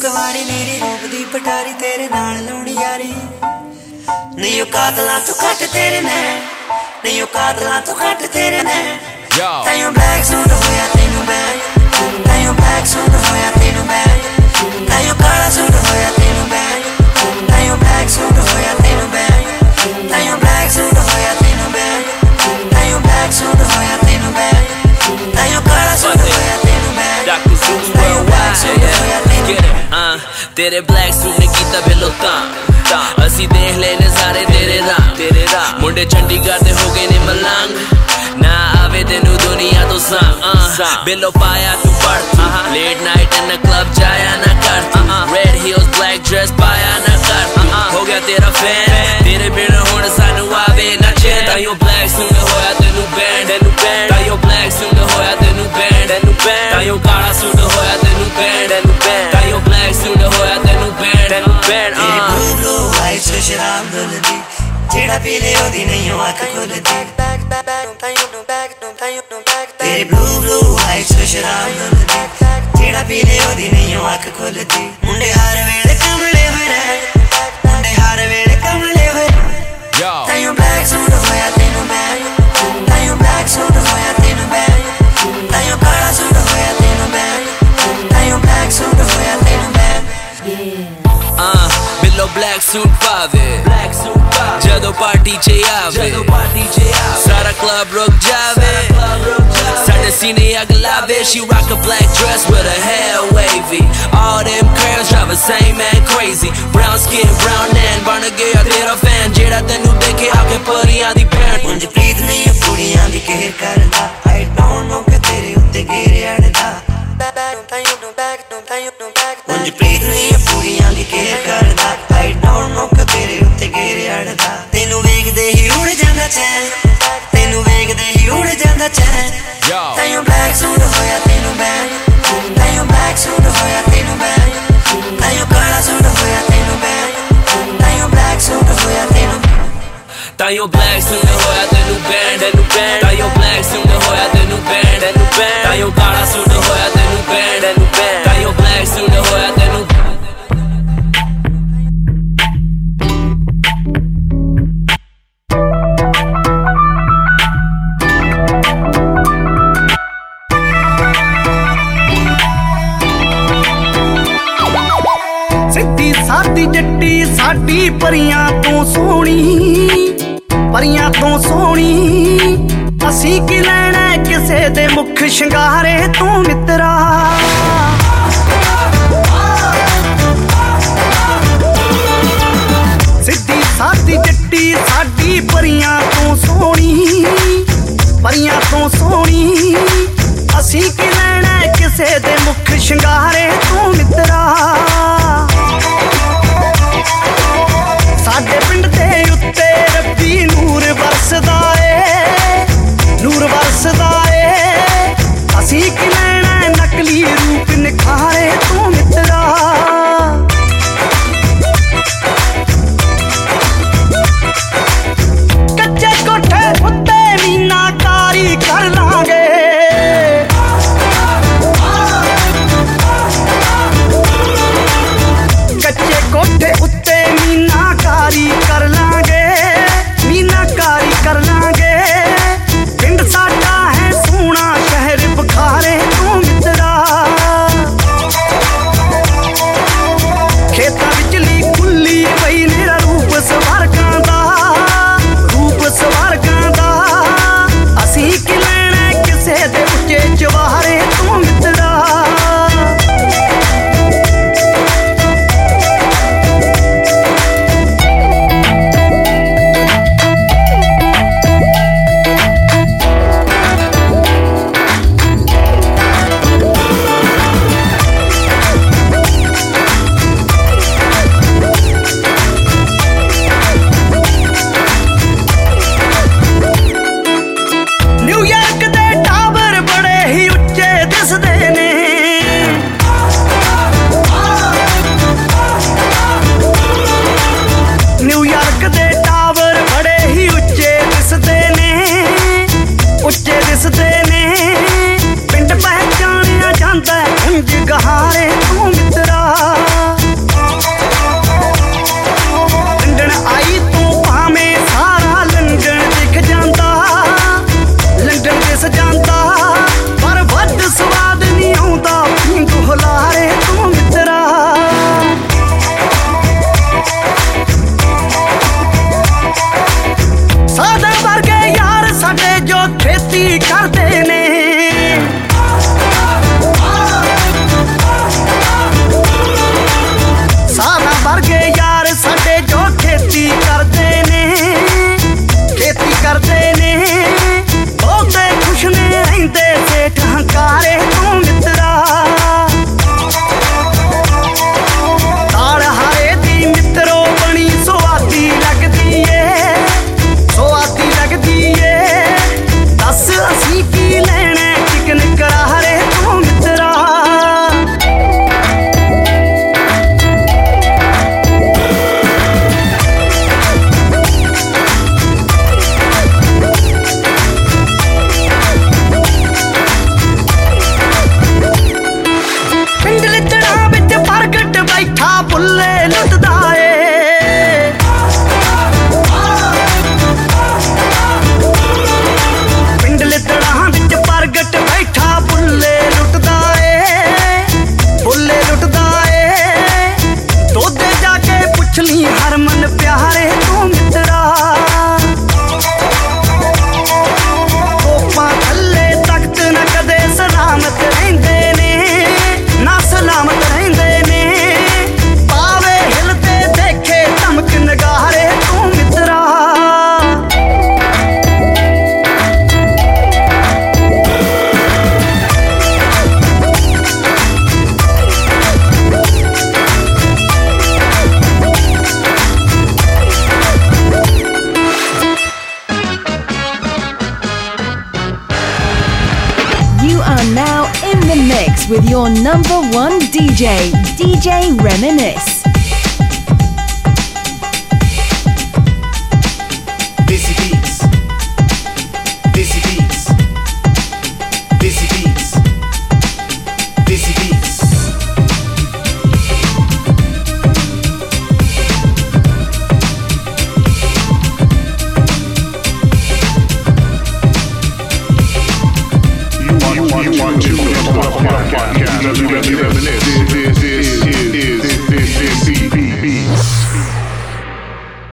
ਕਵਾੜੀ ਮੇਰੀ ਰੂਪ ਦੀ ਪਟਾਰੀ ਤੇਰੇ ਨਾਲ ਲਾਉਣੀ ਯਾਰੀ। ਨਹੀਂ ਔਕਾਤ ਲਾ ਤੂੰ ਘੱਟ ਤੇਰੇ ਮੈਂ ਨਹੀਂ ਔਕਾਤ ਲਾ ਤੂੰ ਘੱਟ तेरे ब्लैक सूट कीता बे लोता असी देख ले नजारे तेरे दा तेरे दा मुंडे चंडीगढ़ ते हो गए ने मलंग। ਵੇ ਤੈਨੂੰ ਦੁਨੀਆ ਤੋਂ ਸਾਂ ਬਿਲੋ ਪਾਇਆ ਤੂੰ ਪੜ late night in the club ਜਾਇਆ ਨਾ ਕਰ ਰੈਡ ਹੀਲਸ ਬਲੈਕ ਡਰੈਸ ਪਾਇਆ ਨਾ ਕਰ ਹੋ ਗਿਆ ਤੇਰਾ ਫੈਨ ਤੇਰੇ ਬਿਨਾ ਹੁਣ ਸਾਨੂੰ ਆਵੇ ਨਾ ਚੈਨ ਤਾਈਓ ਬਲੈਕ ਸੁਣ ਹੋਇਆ ਤੈਨੂੰ ਬੈਂਡ ਤੈਨੂੰ ਬੈਂਡ ਤਾਈਓ ਬਲੈਕ ਸੁਣ ਹੋਇਆ ਤੈਨੂੰ ਬੈਂਡ ਤੈਨੂੰ ਬੈਂਡ ਤਾਈਓ ਕਾਲਾ ਸੁਣ ਹੋਇਆ ਤੈਨੂੰ ਬੈਂਡ ਤੈਨੂੰ ਬੈਂਡ ਤਾਈਓ ਬਲੈਕ ਸੁਣ ਹੋਇਆ ਤੈਨੂੰ ਬੈਂਡ ਤੈਨੂੰ ਬੈਂਡ ਇਹ ਬਲੂ ਵਾਈਟ ਸ਼ਰਾਬ ਡੋਲਦੀ ਜਿਹੜਾ ਪੀ ਲਿਓ ਦੀ ਨਹੀਂ ਉਹ ਅੱਖ ਖੋਲਦੀ ਬੈਕ ਬੈਕ ਬੈਕ ਤਾਈਓ ਤੇਰੇ ਬਲੂ ਬਲੂ ਆਈਸ ਸ਼ਰਾਬ ਮਿਲਦੀ ਜਿਹੜਾ ਪੀ ਲੇ ਉਹਦੀ ਨਹੀਂ ਉਹ ਅੱਖ ਖੁੱਲਦੀ। ਮੁੰਡੇ ਹਰ ਵੇਲੇ ਕਮਲੇ ਹੋਏ ਰਹਿ ਮੁੰਡੇ ਹਰ ਵੇਲੇ ਕਮਲੇ ਹੋਏ ਯਾ ਤੈਨੂੰ ਬੈਕ ਸੂਟ ਹੋਇਆ ਤੈਨੂੰ ਮੈਂ। ਤੈਨੂੰ ਬੈਕ ਸੂਟ ਹੋਇਆ ਤੈਨੂੰ ਮੈਂ। ਤੈਨੂੰ ਕਾਲਾ ਸੂਟ ਹੋਇਆ ਤੈਨੂੰ ਮੈਂ। ਤੈਨੂੰ ਬੈਕ ਸੂਟ ਹੋਇਆ ਤੈਨੂੰ ਮੈਂ। ਆ ਬਿੱਲੋ ਬਲੈਕ ਸੂਟ ਪਾਵੇ ਜਦੋਂ ਪਾਰਟੀ 'ਚ ਆਵੇ। ਜਦੋਂ ਪਾਰਟੀ 'ਚ ਆਵੇ। ਸਾਰਾ ਕਲੱਬ ਰੁਕ ਜਾਵੇ। ਸਾਡੇ ਸੀਨੇ ਅੱਗ ਲਾਵੇ she rock a black dress with her hair wavy all them curls drive the same man crazy brown skin brown and ਬਣ ਗਿਆ ਤੇਰਾ ਫੈਨ ਜਿਹੜਾ ਤੈਨੂੰ ਦੇਖੇ ਆ ਕੇ ਪਰੀਆਂ ਦੀ ਭੈਣ। ਮੁੰਜ ਪ੍ਰੀਤ ਨਹੀਂ ਇਹ ਕੁੜੀਆਂ ਦੀ ਕੇਅਰ ਕਰਦਾ। ਆਈ ਡੋਨਟ ਨੋ ਕਿ ਤੇਰੇ ਉੱਤੇ ਘੇਰੇ ਅੜਦਾ। ਮੁੰਜ ਪ੍ਰੀਤ ਨਹੀਂ ਇਹ ਕੁੜੀਆਂ ਦੀ ਕੇਅਰ ਕਰਦਾ। ਆਈ ਡੋਨਟ ਨੋ ਕਿ ਤੇਰੇ ਘੇਰੇ ਅੜਦਾ ਤੈਨੂੰ ਵੇਖਦੇ ਹੀ ਉੜ ਜਾਂਦਾ ਚੈਨ ਤੈਨੂੰ ਵੇਖਦੇ ਹੀ ਉੜ ਜਾਂਦਾ ਚੈਨ ਤਾਈਓ ਬਲੈਕ ਸੂਟ ਹੋਇਆ ਤੈਨੂੰ ਬੈਨ ਤਾਈਓ ਬਲੈਕ ਸੂਟ ਹੋਇਆ ਤੈਨੂੰ ਬੈਨ ਤਾਈਓ ਕਾਲਾ ਸੂਟ ਹੋਇਆ ਤੈਨੂੰ ਬੈਨ ਤਾਈਓ ਬਲੈਕ ਸੂਟ ਹੋਇਆ ਤੈਨੂੰ ਤਾਈਓ ਬਲੈਕ ਸੂਟ ਹੋਇਆ ਤੈਨੂੰ ਬੈਂਡ ਤੈਨੂੰ ਬੈਂਡ ਤਾਈਓ ਬਲੈਕ ਸੂਟ ਹੋਇਆ ਤੈਨੂੰ ਬੈਂਡ ਤੈਨੂੰ ਬੈਂਡ ਤਾਈਓ ਕਾਲਾ ਸੂਟ ਹੋਇਆ ਤੈਨੂੰ ਬੈਂਡ ਤੈਨੂੰ ਬੈਂਡ ਤਾਈਓ ਬਲੈਕ ਸੂਟ ਸਾਡੀ ਪਰੀਆਂ ਤੋਂ ਸੋਹਣੀ, ਪਰੀਆਂ ਤੋਂ ਸੋਹਣੀ। ਅਸੀਂ ਕੀ ਲੈਣਾ ਕਿਸੇ ਦੇ ਮੁਖ ਸ਼ਿੰਗਾਰੇ ਤੋਂ ਮਿੱਤਰਾ ਸਿੱਧੀ ਸਾਦੀ ਜੱਟੀ ਸਾਡੀ ਪਰੀਆਂ ਤੋਂ ਸੋਹਣੀ, ਪਰੀਆਂ ਤੋਂ ਸੋਹਣੀ। ਅਸੀਂ ਕੀ ਲੈਣਾ ਕਿਸੇ ਦੇ ਮੁਖ ਸ਼ਿੰਗਾਰੇ ਤੋਂ ਮਿੱਤਰਾ ਸਾਡੇ ਪਿੰਡ ਦੇ ਉੱਤੇ ਰੱਬੀ ਨੂਰ ਵਰਸਦਾ ਏ ਨੂਰ ਵਰਸਦਾ